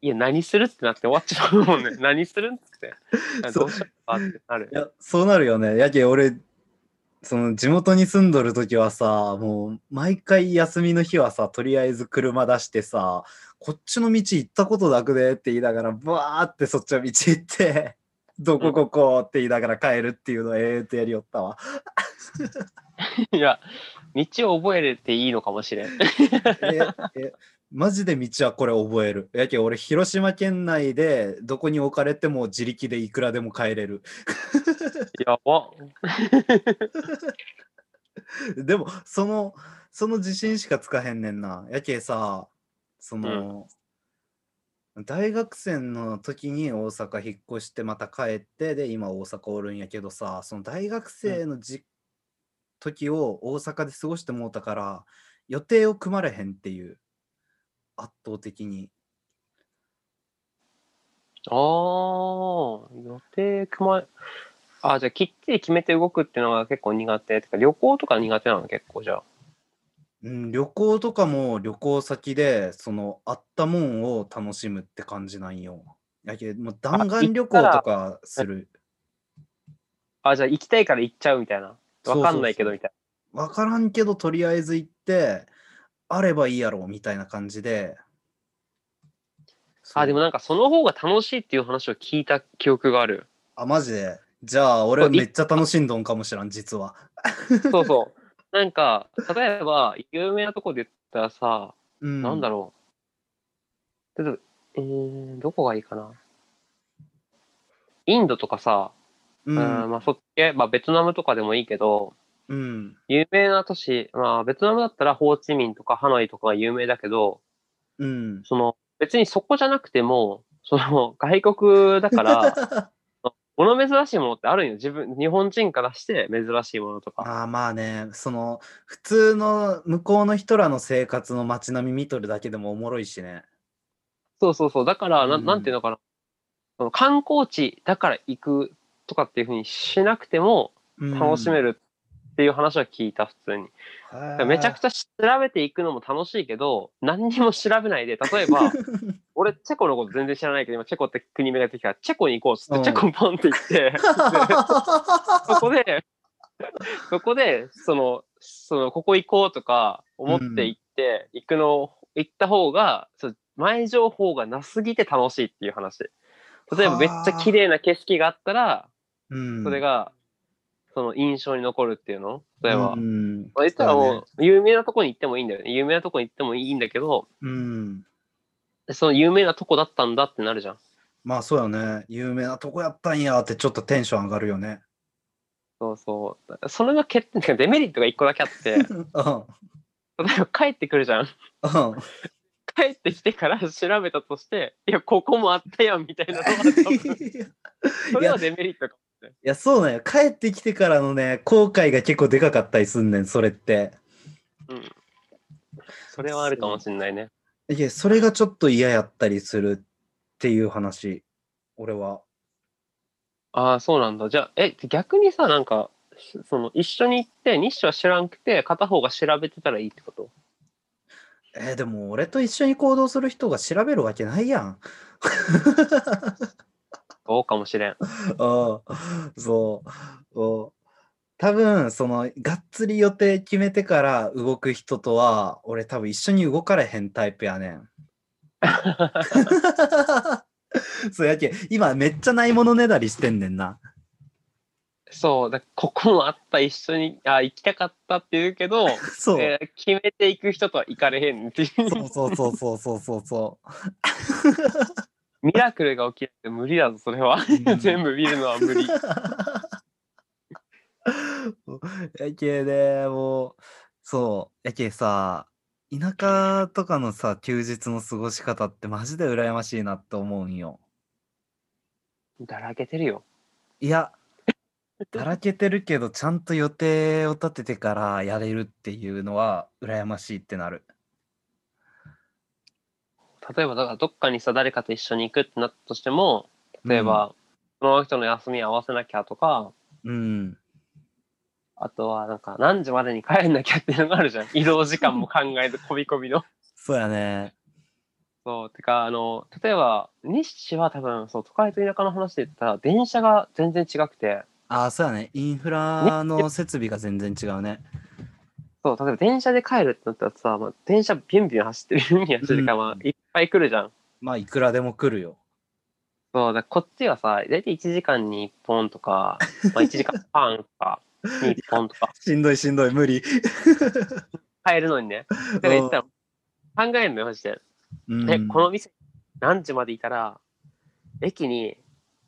いや、何するってなって終わっちゃうもんね。何するんって。[LAUGHS] そうどうしようかってなるい。や、そうなるよね。やけ俺、その地元に住んどる時はさ、もう毎回休みの日はさ、とりあえず車出してさ、こっちの道行ったことなくねって言いながら、ブワーってそっちの道行って、どこここって言いながら帰るっていうのをええとやりよったわ。[LAUGHS] いや、道を覚えれていいのかもしれん。[LAUGHS] え、え、マジで道はこれ覚える。やけ俺、広島県内でどこに置かれても自力でいくらでも帰れる。やば。[LAUGHS] でも、その、その自信しかつかへんねんな。やけさ、その、大学生の時に大阪引っ越してまた帰って、で、今大阪おるんやけどさ、その大学生のじ、時を大阪で過ごしてもうたから、予定を組まれへんっていう、圧倒的に。ああ、予定組ま、あじゃあきっちり決めて動くっていうのが結構苦手。てか旅行とか苦手なの結構じゃあ。うん、旅行とかも旅行先でそのあったもんを楽しむって感じなんよ。やけどもう弾丸旅行とかする。あじゃあ行きたいから行っちゃうみたいな。わかんないけどみたいわからんけどとりあえず行ってあればいいやろみたいな感じで。な。あでもなんかその方が楽しいっていう話を聞いた記憶がある。あマジで？じゃあ俺めっちゃ楽しんどんかもしらん実は。[LAUGHS] そうそう。なんか、例えば、有名なとこで言ったらさ、うん、なんだろう。例えば、えー、どこがいいかな。インドとかさ、ううんん。まあそっち系、まあベトナムとかでもいいけど、うん。有名な都市、まあベトナムだったらホーチミンとかハノイとかが有名だけど、うん。その別にそこじゃなくても、その外国だから、[LAUGHS] 物珍しいものってあるんよ。自分、日本人からして珍しいものとか。ああまあねその普通の向こうの人らの生活の街並み見とるだけでもおもろいしねそうそうそう。だから、なうんなんていうのかな。その観光地だから行くとかっていうふうにしなくても楽しめる、るっていう話は聞いた、普通に。めちゃくちちゃ調べていくのも楽しいけど、何にも調べないで、例えば、[LAUGHS] 俺、チェコのこと全然知らないけど、今、チェコって国名が出てきたから、チェコに行こうっつって、うんチェコポンって行って、[LAUGHS] そこで、そこで、その、その、ここ行こうとか思って行って、行くの、行った方が、そう前情報がなすぎて楽しいっていう話。例えば、めっちゃ綺麗な景色があったら、うんそれが、その印象に残るっていうの？例えば、うん。まあ、言ったらもう、有名なとこに行ってもいいんだよね。有名なとこに行ってもいいんだけど、うん。その有名なとこだったんだってなるじゃん。まあそうよね。有名なとこやったんやってちょっとテンション上がるよね。そうそう。それが欠点、デメリットが一個だけあって、例 [LAUGHS] うん。えば帰ってくるじゃん。うん。帰ってきてから調べたとして、いや、ここもあったやんみたいなのは多分、それはデメリットかも。いや、そうなんよ。帰ってきてからのね、後悔が結構でかかったりすんねん、それって。うん。それはあるかもしれないね。いや、それがちょっと嫌やったりするっていう話、俺は。ああ、そうなんだ。じゃあ、え、逆にさ、なんか、その一緒に行って、日誌は知らんくて、片方が調べてたらいいってこと？えーでも俺と一緒に行動する人が調べるわけないやん。[LAUGHS] そうかもしれん。あ [LAUGHS] あ、そう。そう多分、その、がっつり予定決めてから動く人とは、俺多分一緒に動かれへんタイプやねん。[LAUGHS] そうやけん今めっちゃないものねだりしてんねんな。そう、だここもあった、一緒に、あ行きたかったって言うけど、[LAUGHS] そう。えー決めていく人とは行かれへんっていう。そうそうそうそうそうそうそミラクルが起きるって無理だぞ、それは。うん全部見るのは無理。[LAUGHS] う。やけでもうそうやけさ田舎とかのさ休日の過ごし方ってマジで羨ましいなって思うんよ。だらけてるよ。いやだらけてるけどちゃんと予定を立ててからやれるっていうのは羨ましいってなる。例えば、だからどっかにさ、誰かと一緒に行くってなったとしても、例えば、その人の休み合わせなきゃとか、うん。あとは、なんか、何時までに帰んなきゃっていうのがあるじゃん。[LAUGHS] 移動時間も考えて、込み込みの。そうやね。そう、てか、あの、例えば、日誌は多分、そう、都会と田舎の話で言ったら、電車が全然違くて、ああそうやね。インフラの設備が全然違うね。そう、例えば電車で帰るってなったらさ、まあ、電車ビュンビュン走ってるビュンビュン走るから、まあ、ぱい来るじゃん。まあいくらでも来るよ。そう、だこっちはさ、だいたい1時間に1本とか、[LAUGHS] まあ、1時間半とかに1本とか、しんどいしんどい無理。帰るのにね。だから言ったら、考えんのよ、マジで。うんえ、この店、何時までいたら、駅に、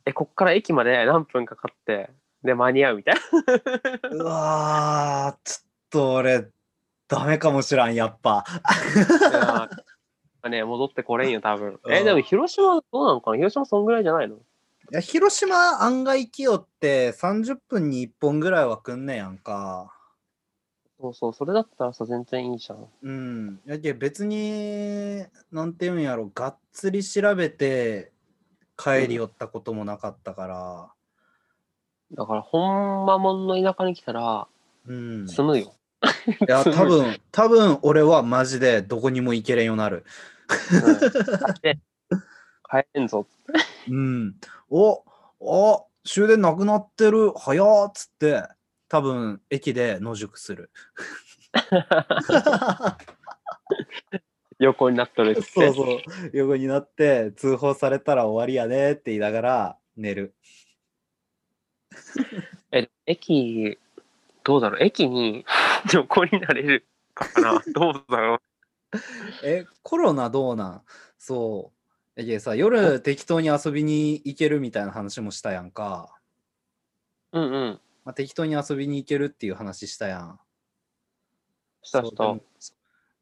え、こっから駅まで何分かかって、で、間に合うみたいな。うわー、ちょっと俺、ダメかもしらん、やっぱ。ね、戻ってこれんよ、[LAUGHS] 多分。え、うんでも広島どうなのかな？広島そんぐらいじゃないの？いや広島案外来よって30分に1本ぐらいは来んねやんか。そうそう、それだったらさ、全然いいじゃん。うん。やけ別に、なんていうんやろ、がっつり調べて帰り寄ったこともなかったから。だから、ほんまもんの田舎に来たら、うん。い住むよ。[LAUGHS] や、住む多分、多分俺はマジでどこにも行けれんようになる。うんで帰れんぞ。うん。おお終電なくなってる早っつって、多分駅で野宿する。横になっとるっつって。そうそう。横になって通報されたら終わりやねって言いながら寝る。え、駅、どうだろう？駅に [LAUGHS] 横になれるかな？どうだろう？[LAUGHS] え、コロナどうなん？そう。えけさ、夜適当に遊びに行けるみたいな話もしたやんか。うんうん。まあ、適当に遊びに行けるっていう話したやん。したした。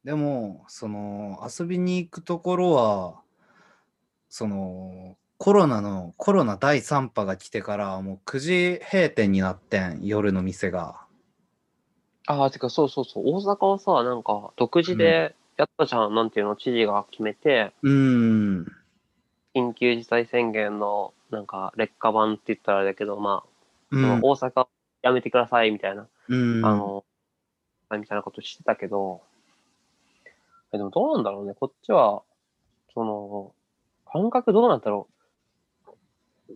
でも、その、遊びに行くところは、その、コロナの、コロナ第3波が来てから、もう9時閉店になってん、夜の店が。ああ、てかそうそうそう、大阪はさ、なんか独自でやったじゃん、なんていうの、知事が決めて、うーん。緊急事態宣言のなんか劣化版って言ったらあれだけど、まあ、うん大阪やめてくださいみたいな、うん。あの、みたいなことしてたけど、えでもどうなんだろうね、こっちは、その、感覚どうなんだろう。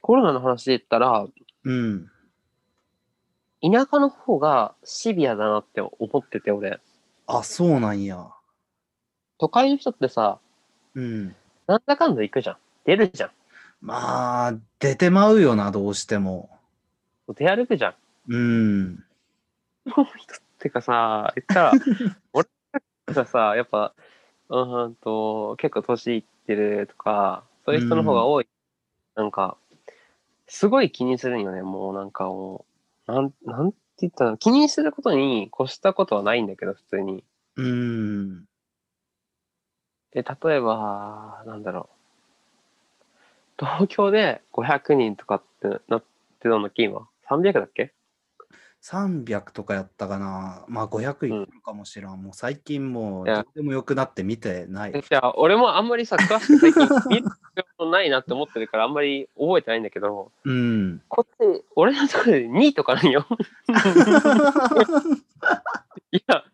コロナの話で言ったら、うん。田舎の方がシビアだなって思ってて、俺。あ、そうなんや。都会の人ってさ、うん。なんだかんだ行くじゃん。出るじゃん。まあ、出てまうよな、どうしても。出歩くじゃん。うん。[LAUGHS] てかさ、言ったら、[LAUGHS] 俺がさ、やっぱ、うーんと、結構年いってるとか、そういう人の方が多い。なんか、すごい気にするんよね、もうなんかもう、なん、なんて言ったら、気にすることに越したことはないんだけど、普通に。うん。で、例えば、なんだろう。東京で500人とかってなってたのっけ、今。300だっけ？300とかやったかな。まあ500いくかもしらん。もう最近もういやどうでもよくなって見てない。じゃあ、俺もあんまりさ、詳しく最近見ることないなって思ってるから、あんまり覚えてないんだけど、うん。こっち、俺のところで2位とかなんよ。[LAUGHS] いや、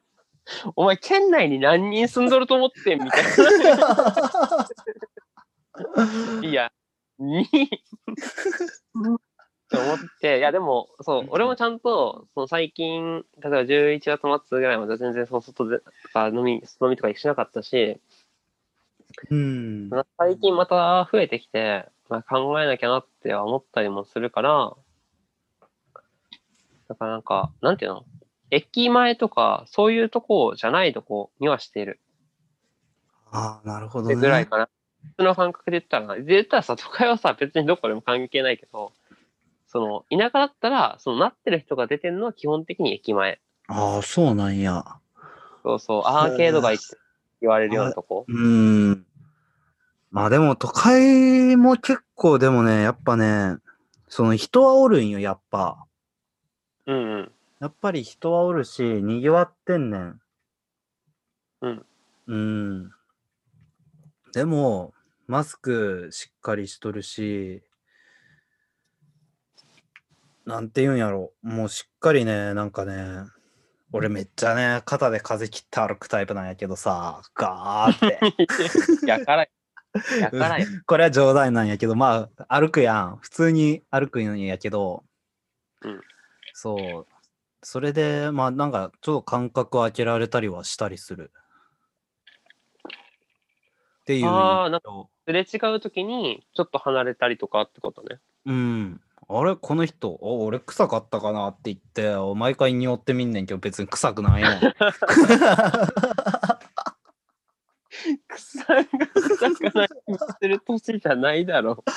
お前、県内に何人住んどると思ってんみたいな。いや、2位。って思って、いや、でも、そう、俺もちゃんと、その最近、例えば11月末ぐらいまで全然その外で、とか飲み、外飲みとかしなかったし、うん。最近また増えてきて、まあ、考えなきゃなって思ったりもするから、だからなんか、なんていうの？駅前とか、そういうとこじゃないとこにはしている。ああ、なるほどね。ぐらいかな。普通の感覚で言ったらな、で言ったらさ、都会はさ、別にどこでも関係ないけど、その、田舎だったら、その、なってる人が出てるのは基本的に駅前。ああ、そうなんや。そうそう、アーケード街って言われるようなとこ。うん。まあでも都会も結構でもね、やっぱね、その人はおるんよ、やっぱ。うんうん。やっぱり人はおるし、賑わってんねん。うん。うん。でも、マスクしっかりしとるし、なんて言うんやろ。もうしっかりね、なんかね、俺めっちゃね、肩で風切って歩くタイプなんやけどさ、ガーって。[LAUGHS] やからい。やからい。これは冗談なんやけど、まあ、歩くやん。普通に歩くんやけど、うんそう。それで、まあ、なんか、ちょっと間隔を空けられたりはしたりする。っていう。ああ、なんか、すれ違うときに、ちょっと離れたりとかってことね。うん。あれこの人、お俺臭かったかなって言って、お毎回匂ってみんねんけど、別に臭くないの。草が臭くないする年じゃないだろ。[LAUGHS]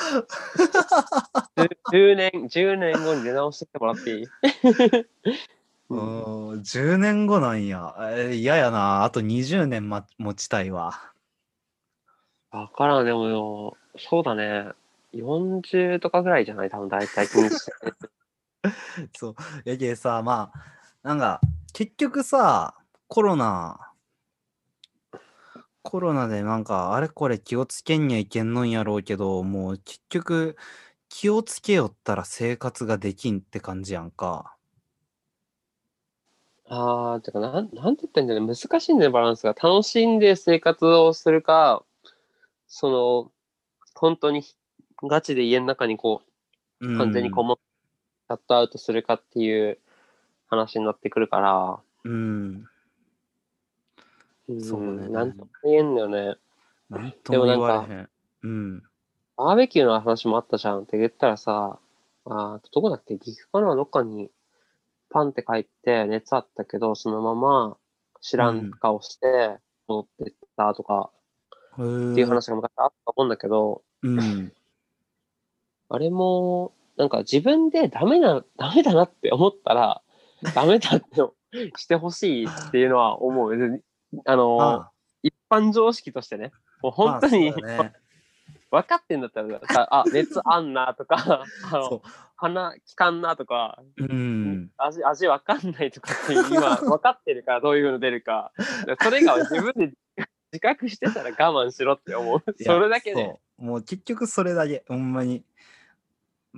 10年、10年後に出直してもらっていい？[LAUGHS] うん、10年後なんや。えー嫌やな。あと20年、ま、持ちたいわ。わからん、でもよ、そうだね。40とかぐらいじゃない？多分大体気にして。[LAUGHS] そう。やけさ、まあ、なんか、結局さ、コロナ、コロナでなんか、あれこれ気をつけんにはいけんのんやろうけど、もう結局、気をつけよったら生活ができんって感じやんか。あー、てか、なん、なんて言ったんだろうね。難しいんだよ、バランスが。楽しんで生活をするか、その、本当にガチで家の中にこう、完全にこもシャットアウトするかっていう話になってくるから、うん。うん、そうねなんとも言えんのよね。なんとも言われへん。うん。バーベキューの話もあったじゃんって言ったらさ、あーどこだっけ？岐阜かな？どっかにパンって帰って熱あったけど、そのまま知らん顔して戻ってったとかっていう話が昔あったと思うんだけど、うん。あれも、なんか自分でダメな、[LAUGHS] ダメだなって思ったら、ダメだってしてほしいっていうのは思う。別にあの、あ一般常識としてね。もう本当に、ね [LAUGHS] 分かってんだったらさ、あ、熱あんなとか、[LAUGHS] あのそ鼻効かんなとか、う。うん。味、味分かんないとかって今分かってるからどういうの出るか。それが自分で自覚してたら我慢しろって思う。それだけで。もう結局それだけ、ほんまに。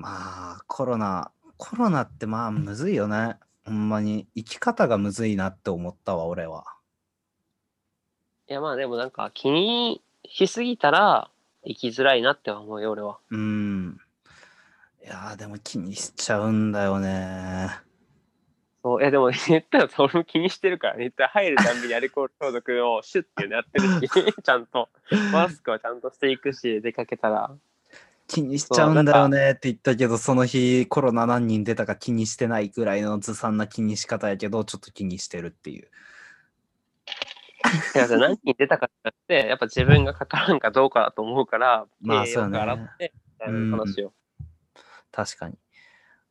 まあ、コロナ、コロナってまあ、むずいよね。ほんまに。生き方がむずいなって思ったわ、俺は。いやまあでもなんか気にしすぎたら生きづらいなって思うよ俺は。うん。いやー、でも気にしちゃうんだよね。そういやでも言ったらそれも気にしてるからね言ったら入るたんびにアルコール消毒をシュッてやってるし [LAUGHS] ちゃんとマスクはちゃんとしていくし出かけたら気にしちゃうんだよねって言ったけど、その日コロナ何人出たか気にしてないぐらいのずさんな気にし方やけど、ちょっと気にしてるっていう。いや何人出たかじゃなくてやっぱ自分がかからんかどうかだと思うからまあそうね洗ってみたいな話を。確かに。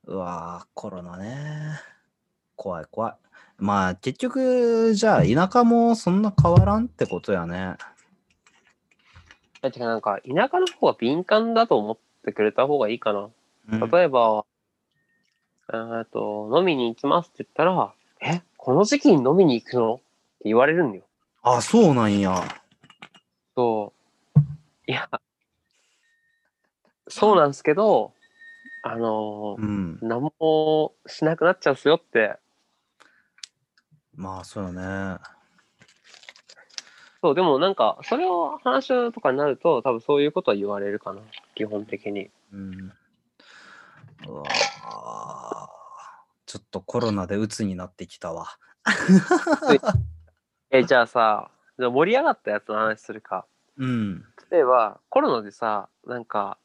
うわー、コロナね。怖い怖い。まあ結局、じゃあ田舎もそんな変わらんってことやね。てかなんか田舎の方が敏感だと思ってくれた方がいいかな。うん例えば、えーっと、飲みに行きますって言ったら、え、この時期に飲みに行くの？って言われるんだよ。あ、そうなんや。そう。いや、そうなんですけど、あのーうん。何もしなくなっちゃうっすよって。まあそうよね。そう、でもなんか、それを話とかになると、多分そういうことは言われるかな。基本的に。うん。うわーちょっとコロナで鬱になってきたわ。[LAUGHS] え、じゃあさ、じゃあ盛り上がったやつの話するか。うん。例えば、コロナでさ、なんか、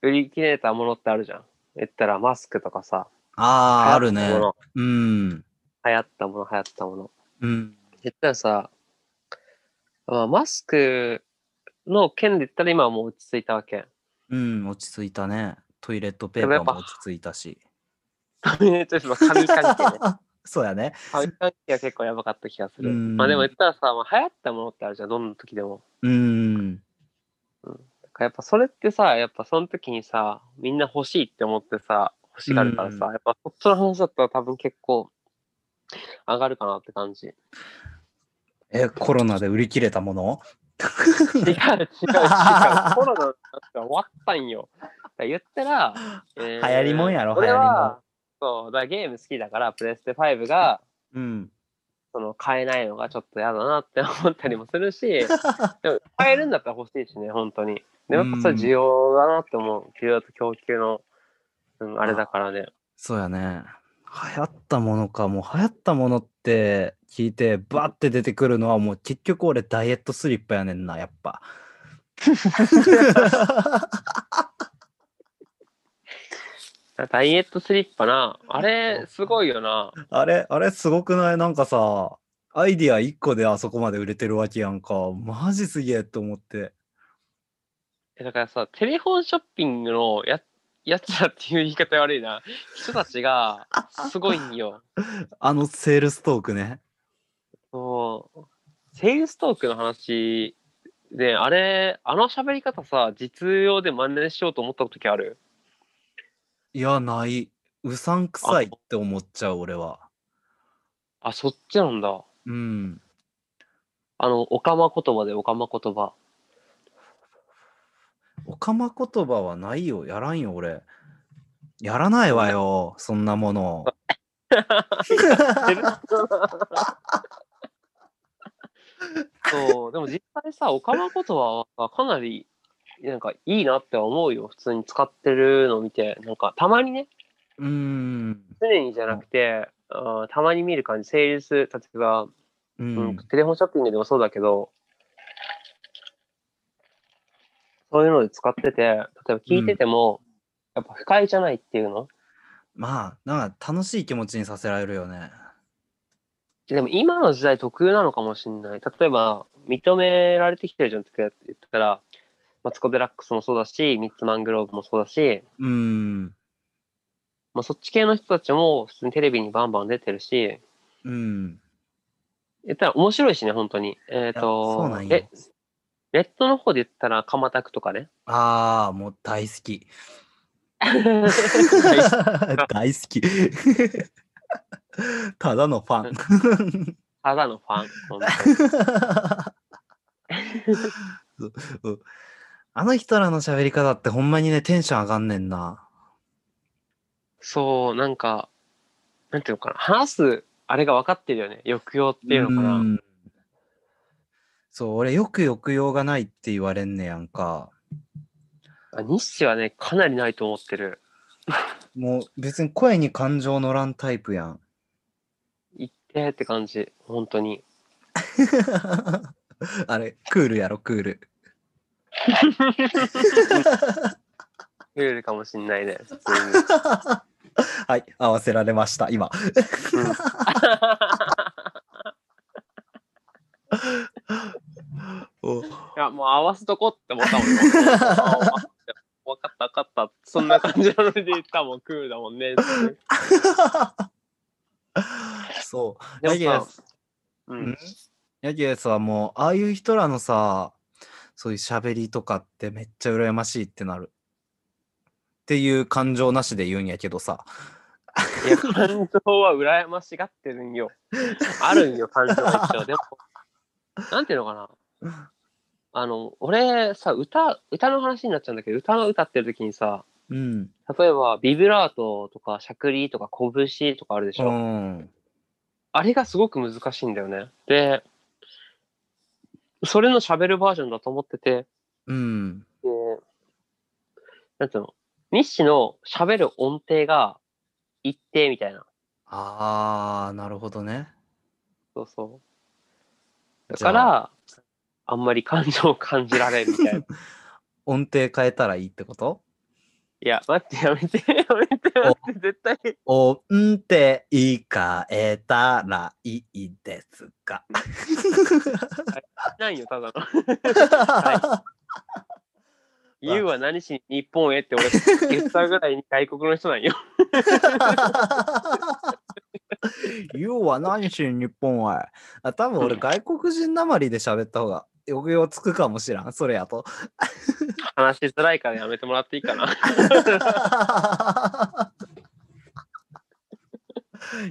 売り切れたものってあるじゃん。言ったらマスクとかさ、ああ、あるねうん。流行ったもの、流行ったもの。うん。言ったらさ、まあ、マスクの件で言ったら今はもう落ち着いたわけ。うん、落ち着いたね。トイレットペーパーも落ち着いたし。ちょっと紙関係ね。[LAUGHS] そうやね。紙関係は結構やばかった気がする。うんまあでも言ったらさ、まあ、流行ったものってあるじゃん、どんな時でも。うん。だからやっぱそれってさ、やっぱその時にさ、みんな欲しいって思ってさ、欲しがるからさ、うんやっぱそっちの話だったら多分結構上がるかなって感じ。違うえ、コロナで売り切れたもの？違う違う。[LAUGHS] コロナ終わったんよ。言ったら、え流行りもんやろ俺流行りもんは、そう、だゲーム好きだから、プレステ5が、うん。その買えないのがちょっと嫌だなって思ったりもするし、[LAUGHS] でも買えるんだったら欲しいしね、本当に。でもやっぱそれ需要だなって思う。需要と供給の、うん、あれだからね。そうやね。流行ったものか。もう流行ったものって聞いて、バーって出てくるのはもう結局俺ダイエットスリッパやねんな、やっぱ。ダイエットスリッパな、あれ、すごいよな。あれ、あれすごくない？なんかさ、アイディア1個であそこまで売れてるわけやんか。マジすげえと思って。えだからさ、テレフォンショッピングのややつらっていう言い方悪いな。人たちがすごいんよ。あのセールストークね。そう。セールストークの話で、あれ、あの喋り方さ、実用で真似しようと思った時ある？いや、ない。うさんくさいって思っちゃう、俺は。あ、そっちなんだ。うん。あの、おかま言葉でおかま言葉。おかま言葉はないよ。やらんよ、俺。やらないわよ、そんなもの。[LAUGHS] そう、でも実際さ、おかま言葉はかなり、なんかいいなって思うよ。普通に使ってるのを見て。なんか、たまにね、うーん。常にじゃなくて、あーたまに見る感じ、セールス、例えば、ううんん。テレフォンショッピングでもそうだけど、そういうので使ってて、例えば聞いてても、やっぱ不快じゃないっていうの？まあ、なんか楽しい気持ちにさせられるよね。でも今の時代特有なのかもしれない。例えば、認められてきてるじゃんって言ったら、マツコ・デラックスもそうだし、ミッツ・マングローブもそうだし、うーん。まあ、そっち系の人たちも普通にテレビにバンバン出てるし、うん。言ったら面白いしね、本当に。えっ、いやそうとなん、よえ、ネットの方で言ったら、かまたくとかね。ああ、もう大好き。大大好き。ただのファン。ただのファン。あの人らの喋り方ってほんまにね、テンション上がんねんな。そう、なんか、なんていうのかな。話す、あれが分かってるよね。抑揚っていうのかな。んそう、俺よく抑揚がないって言われんねやんか。あ日誌はね、かなりないと思ってる。もう別に声に感情乗らんタイプやん。言ってって感じ。本当に。[LAUGHS] あれ、クールやろ、クール。ルールかもしんないね。普通に [LAUGHS] はい、合わせられました、今。うん [LAUGHS] おいや、もう合わせとこって思ったもん。[LAUGHS] 分かった分かった。そんな感じなので言ったもん、クールだもんね。[LAUGHS] そう。でもやけどさ、ううん？ん。やけどさ、もう、ああいう人らのさ、そういう喋りとかってめっちゃ羨ましいってなる。っていう感情なしで言うんやけどさ。いや、感情は羨ましがってるんよ。あるんよ、感情は一応。でも、なんていうのかな。あの、俺さ、歌、歌の話になっちゃうんだけど、歌の歌ってる時にさ、うん。例えば、ビブラートとか、しゃくりとか、拳とかあるでしうょ。ん。あれがすごく難しいんだよね。で、それの喋るバージョンだと思ってて、うん。でなんていうの？日誌の喋る音程が一定みたいな。あー、なるほどね。そうそう。だから、あんまり感情を感じられるみたいな。[LAUGHS] 音程変えたらいいってこと？いや、待って、やめて、やめて、待って、絶対。音程変えたらいいですか？ないよ、ただの。[LAUGHS] は言うは何しに日本へって俺、[LAUGHS] ゲスターぐらいに外国の人なんよ。[LAUGHS] 言うは何しに日本は。あ多分俺外国人なまりで喋った方が抑揚つくかもしらん。それやと。話しづらいからやめてもらっていいかな。[LAUGHS]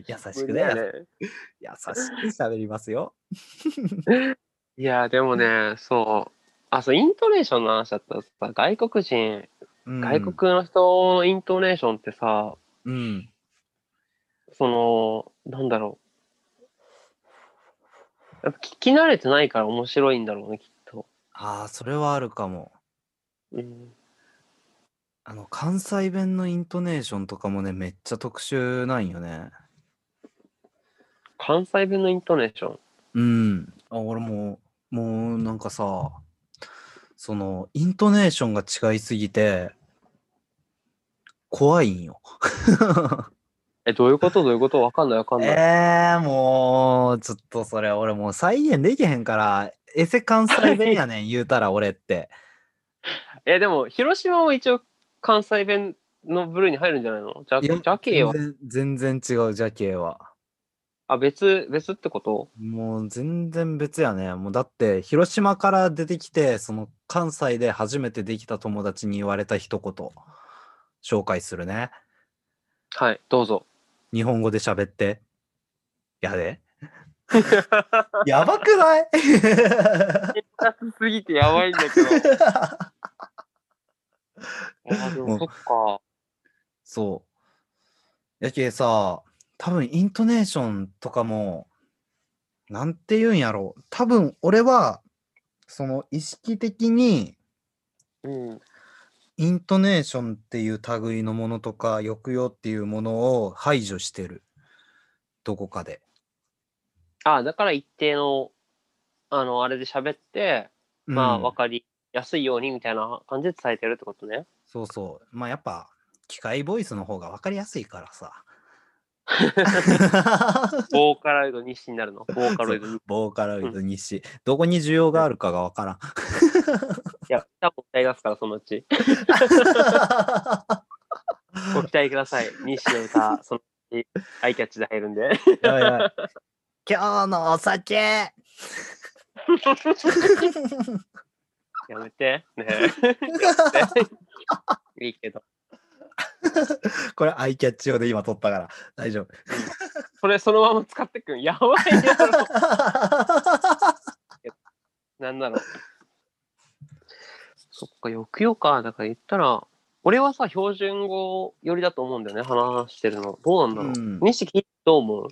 優しくね。ね。優しく喋りますよ。[LAUGHS] いや、でもね、そう。あ、そう、イントネーションの話だったらさ、外国人、うん外国の人のイントネーションってさ、うん。その、なんだろう。やっぱ聞き慣れてないから面白いんだろうね、きっと。ああ、それはあるかも。うん。あの、関西弁のイントネーションとかもね、めっちゃ特殊なんよね。関西弁のイントネーション？うん。あ、俺も、もうなんかさ、その、イントネーションが違いすぎて、怖いんよ。え、どういうこと？[LAUGHS] どういうこと？わかんないわかんない。えー、もう、ちょっとそれ俺もう再現できへんから、エセ関西弁やねん、[LAUGHS] 言うたら俺って。え、でも、広島も一応関西弁の部類に入るんじゃないの？じゃ、ジャケは？全然全然違う、ジャケは。あ、別、別ってこと？もう全然別やね。もうだって、広島から出てきて、その関西で初めてできた友達に言われた一言、紹介するね。はい、どうぞ。日本語で喋って。やで。[LAUGHS] やばくない？雑すぎてやばいんだけど。[LAUGHS] あ、でもそっか。そう。やけさ、多分イントネーションとかも、なんて言うんやろう。多分俺は、その意識的にうん。イントネーションっていう類のものとか抑揚っていうものを排除してる。どこかで。あ、だから一定の、あの、あれで喋って、まあ、うんわかりやすいようにみたいな感じで伝えてるってことね。そうそう。まあやっぱ、機械ボイスの方が分かりやすいからさ。[LAUGHS] ボーカロイド日誌になるの？ボーカロイド日誌。ボーカロイド日誌。どこに需要があるかが分からん。いや、多分歌い出すから、そのうち。ご期待ください。日誌の歌、そのうち、アイキャッチで入るんで。やばいや今日のお酒やめて。ね。いいけど。[LAUGHS] これアイキャッチ用で今撮ったから大丈夫。それそのまま使ってくん。やばいやろ。[LAUGHS] なんだろう。そっか、抑揚か。だから言ったら、俺はさ、標準語寄りだと思うんだよね、話してるの。どうなんだろう。うんどう思う？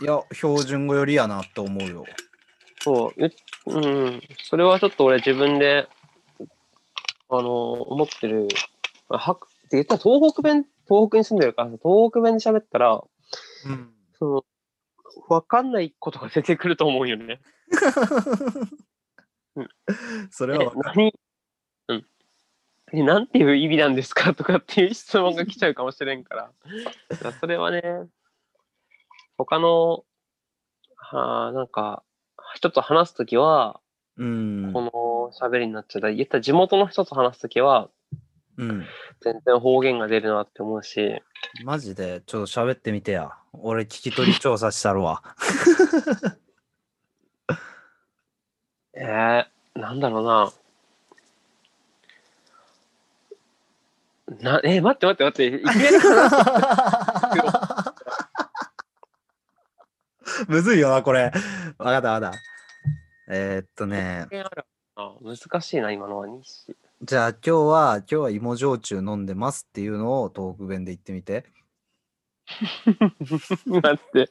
いや標準語よりやなって思うよ。そう、ううん、それはちょっと俺自分で、あの、思ってる。あは言ったら東北弁、東北に住んでるから、東北弁で喋ったら、うん、その、わかんないことが出てくると思うよね。え [LAUGHS] それは何？うん。え、なんていう意味なんですか？[LAUGHS] とかっていう質問が来ちゃうかもしれんから。だからそれはね、他の、はあ、なんか、人と話すときは、うんこの喋りになっちゃった。言ったら地元の人と話すときは、うん。全然方言が出るなって思うし、マジでちょっと喋ってみてや。俺聞き取り調査したるわ。[LAUGHS] えー、なんだろうな。な、えー待って待って待って、いきなむずいよな、これ。わかったわかった。えー、っとね、難しいな、今のは西。じゃあ今日は、今日は芋焼酎飲んでますっていうのを東北弁で言ってみて。[LAUGHS] 待って。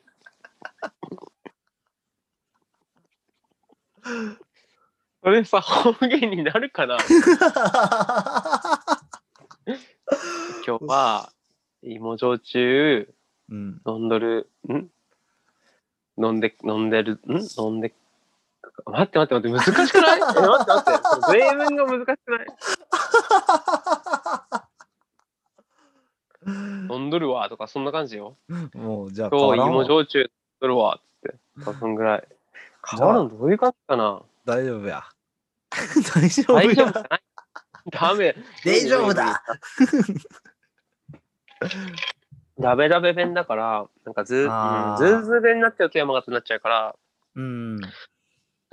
それさ、方言になるかな？今日は、芋焼酎うん。飲んどる、ん？飲んで、飲んでる、ん？飲んで、待って待って待って、難しくない？え、[LAUGHS] 待って待って、例文が難しくない？[LAUGHS] 飲んどるわとか、そんな感じよ。もう、じゃあ今日芋焼酎飲んどるわって。そんぐらい。変わるのどういう感じかな？大丈夫や。[LAUGHS] 大丈夫や。大丈夫じゃない？ダメ。大丈夫だ。ダベダベ弁だから、なんかず、うん、あーズーズー弁になっちゃうと山形になっちゃうから、うん。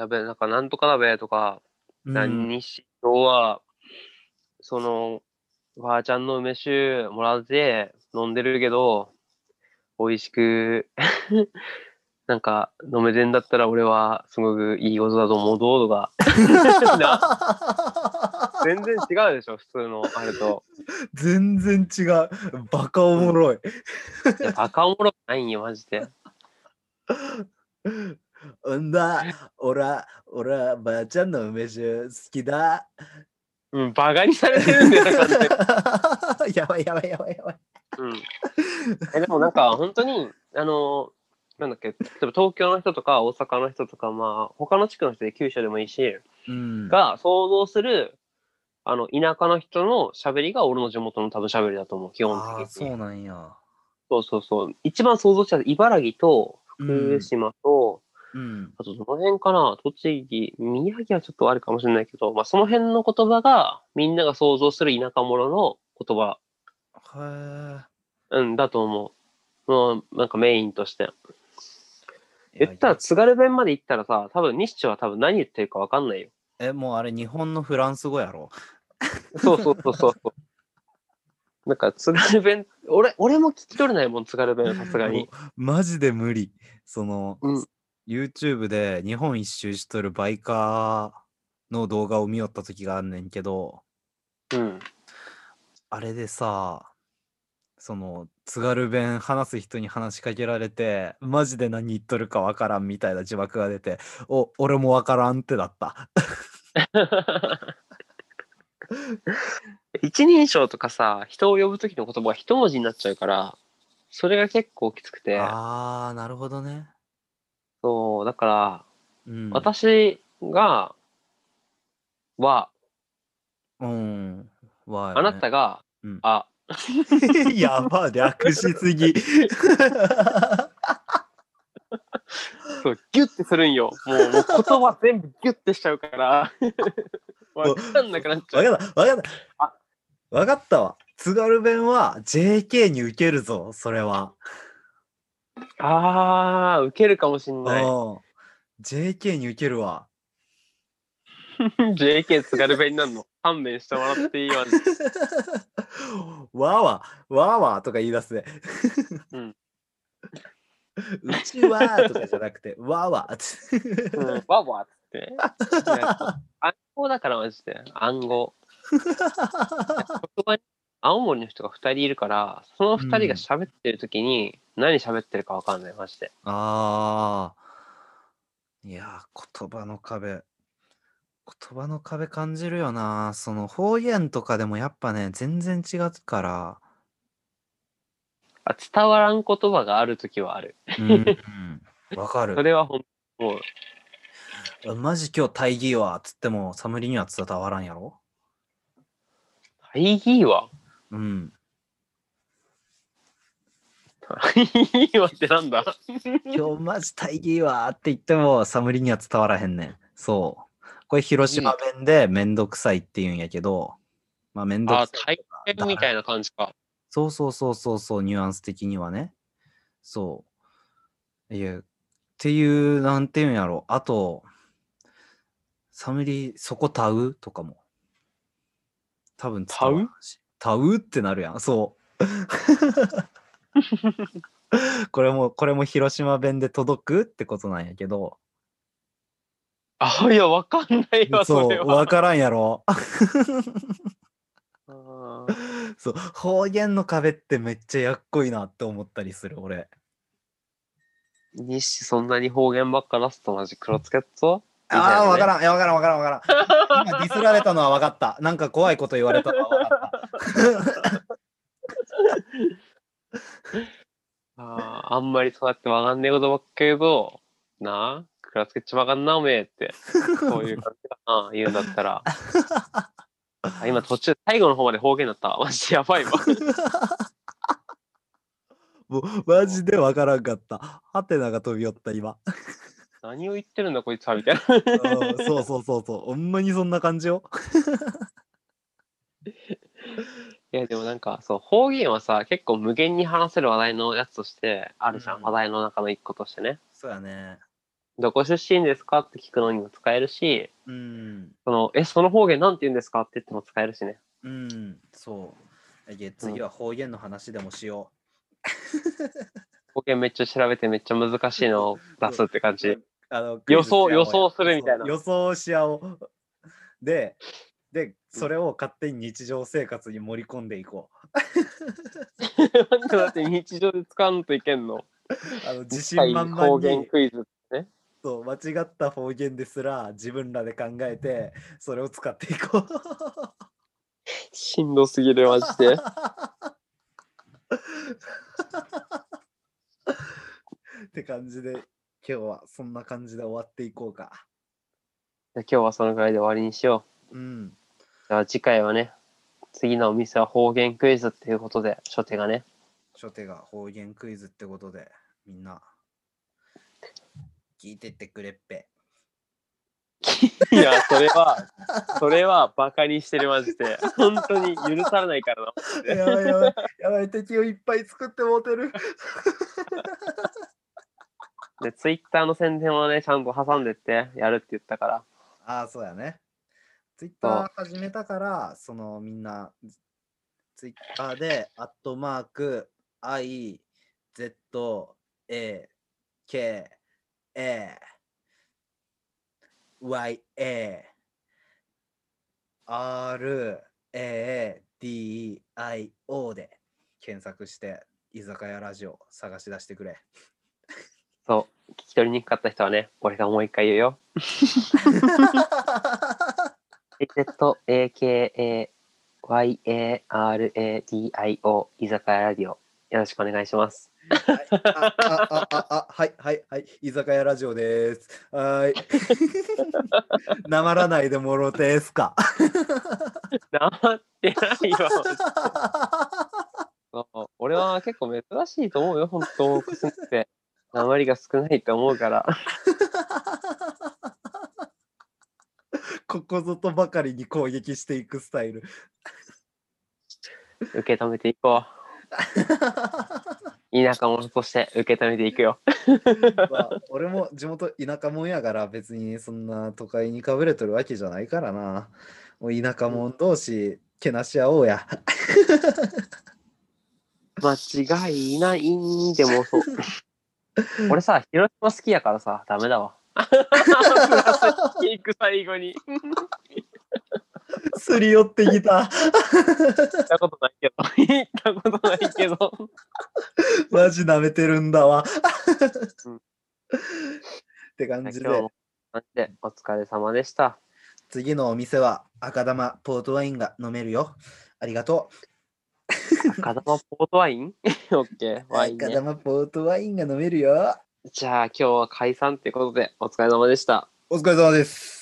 ダベ、なんかなんとかダベとか、うん何し、今日は、その、ばあちゃんの梅酒もらって飲んでるけど、美味しく、[LAUGHS] なんか飲めてんだったら俺はすごくいいことだと思うどうとか。な [LAUGHS] 全然違うでしょ、普通のあれと。全然違う。バカおもろい。いやバカおもろくないんよ、マジで。[LAUGHS] うんだ、おら、おら、ばあちゃんの梅酒好きだ。うん、バカにされてるんだよ、[LAUGHS] やばいやばいやばいやばい。うん。え、でもなんか、本当に、あの、なんだっけ、例えば東京の人とか大阪の人とか、まあ、他の地区の人で九州でもいいし、うん。が想像する、あの、田舎の人の喋りが俺の地元の多分喋りだと思う、基本的に。そうなんや。そうそうそう。一番想像したら茨城とうん福島と、うん。あとどの辺かな栃木、宮城はちょっとあるかもしれないけど、まあその辺の言葉がみんなが想像する田舎者の言葉、へうん、だと思う。のなんかメインとして。え。言ったら津軽弁まで行ったらさ、多分西地は多分何言ってるかわかんないよ。え、もうあれ日本のフランス語やろ。そうそうそうそうそう。[LAUGHS] なんか津軽弁、俺、俺も聞き取れないもん、津軽弁、さすがに。マジで無理。その、うん YouTube で日本一周しとるバイカーの動画を見よった時があんねんけど、うん。あれでさ、その津軽弁話す人に話しかけられて、マジで何言っとるかわからんみたいな字幕が出て、お、俺もわからんってだった。[LAUGHS] 一人称とかさ、人を呼ぶ時の言葉が一文字になっちゃうから、それが結構きつくて、あー、なるほどね。そう、だから、うん。私が、は、うん。わあなたが、うんあ、[LAUGHS] やば、略しすぎ。[LAUGHS] そう、ギュッてするんよ。もう、もう言葉全部ギュッてしちゃうから、[LAUGHS] わかんなくなっちゃう。わかった、わかったあ。わかったわ。津軽弁は JK に受けるぞ、それは。あー、ウケるかもしんない。うん JK に受けるわ。JK 津軽弁になるの？勘弁してもらっていいわ。[LAUGHS] わーわー、わーわーとか言い出すね。うん。うちはーとかじゃなくて、[LAUGHS] わーわーって。うん、わわっつって暗号だからマジで。暗号。職場に青森の人が2人いるから、その2人が喋ってる時に何喋ってるかわかんない、マジで。ああ。いやー、言葉の壁。言葉の壁感じるよな。その方言とかでもやっぱね、全然違うから。あ伝わらん言葉がある時はある。うんうん。わかそる。れはほんもう、マジ今日大義はっつっても、サムリには伝わらんやろ？大義はうん。大義はってなんだ？今日マジ大義はって言っても、サムリには伝わらへんねん。そう。これ広島弁でめんどくさいって言うんやけど、まあめんどあ、くさい大変みたいな感じか。そうそうそうそうそう、ニュアンス的にはね。そう。いや、っていう、なんていうんやろ。あと、サムリ、そこたうとかも。多分伝わらんし。たうってなるやん。そう。[LAUGHS] これも、これも広島弁で届くってことなんやけど、あ、いや、わかんないわ、そそう、れは。わからんやろ。そう、方言の壁ってめっちゃやっこいなって思ったりする、俺。西そんなに方言ばっか出すとマジ黒つけっぞ。ああ、わからん。ん、いやわからん、わからん、わからん。今ディスられたのはわかった。なんか怖いこと言われたのはわかった。[LAUGHS] あーあんまりそうやってわかんねえことばっか言うと、なあ、黒つけっちまかんな、おめえって。そういう感じかな、[LAUGHS] 言うんだったら。あ今途中、最後の方まで方言だった。マジでやばいわ。[LAUGHS] もう、マジでわからんかった。ハテナが飛び寄った、今。何を言ってるんだ、こいつは、みたいな。うんそうそうそうそう。ほんまにそんな感じよ。いや、でもなんか、そう、方言はさ、結構無限に話せる話題のやつとしてあるじゃん。うん話題の中の一個としてね。そうやね。どこ出身ですかって聞くのにも使えるし、うん。その、え、その方言なんて言うんですかって言っても使えるしね。うん。そう。次は方言の話でもしよ方言めっちゃ調べてめっちゃ難しいのを出すって感う。じ。あの予想クイズし合おうや予想するみたいなそう予想し合おう。で、で、それを勝手に日常生活に盛り込んでいこう。なんでだって日常で使わんといけんの？[LAUGHS] あの自信満々方言にクイズね。そう間違った方言ですら自分らで考えてそれを使っていこう。しんどすぎるマジで。[LAUGHS] って感じで今日はそんな感じで終わっていこうか。じゃあ今日はそのぐらいで終わりにしようん。ゃあ次回はね、次のお店は方言クイズっていうことで、初手がね。初手が方言クイズってことでみんな聞いてってくれっぺ。いや、それは、それはバカにしてるマジで。本当に許されないからな。やばいやばいやばい敵をいっぱい作ってもうてる。で、ツイッターの宣伝をね、ちゃんと挟んでってやるって言ったから。ああ、そうやね。ツイッター始めたから、そのみんな、ツイッターで、アットマーク、I、Z、A、K、A、Y、A、R、A、D、I、O で検索して、居酒屋ラジオ探し出してくれ。そう、聞き取りにくかった人はね、俺がもう一回言うよ。[LAUGHS] Z-A-K-A-Y-A-R-A-D-I-O 居酒屋ラディオ。よろしくお願いします。はい、あああああはいはいはい居酒屋ラジオです。はーい。なまらないでもろてーすか。黙ってないよ。俺は結構珍しいと思うよ、本当って。鉛が少ないと思うから。ここぞとばかりに攻撃していくスタイル。[LAUGHS] 受け止めていこう。[LAUGHS] 田舎者として受け止めていくよ。まあ、[LAUGHS] 俺も地元田舎者やから別にそんな都会にかぶれとるわけじゃないからな。もう田舎者同士、けなし合おうや。間違いないんでもそう。俺さ、広島好きやからさ、ダメだわ。行く最後に。[LAUGHS] すり寄ってきた。行ったことないけど。行ったことないけど。マジ舐めてるんだわ。うんって感じででお疲れ様でした。次のお店は赤玉ポートワインが飲めるよ。ありがと赤玉ポートワイン？[LAUGHS] オッケー、う。ワインね。赤玉ポートワインが飲めるよ。じゃあ今日は解散ってことでお疲れ様でした。お疲れ様です。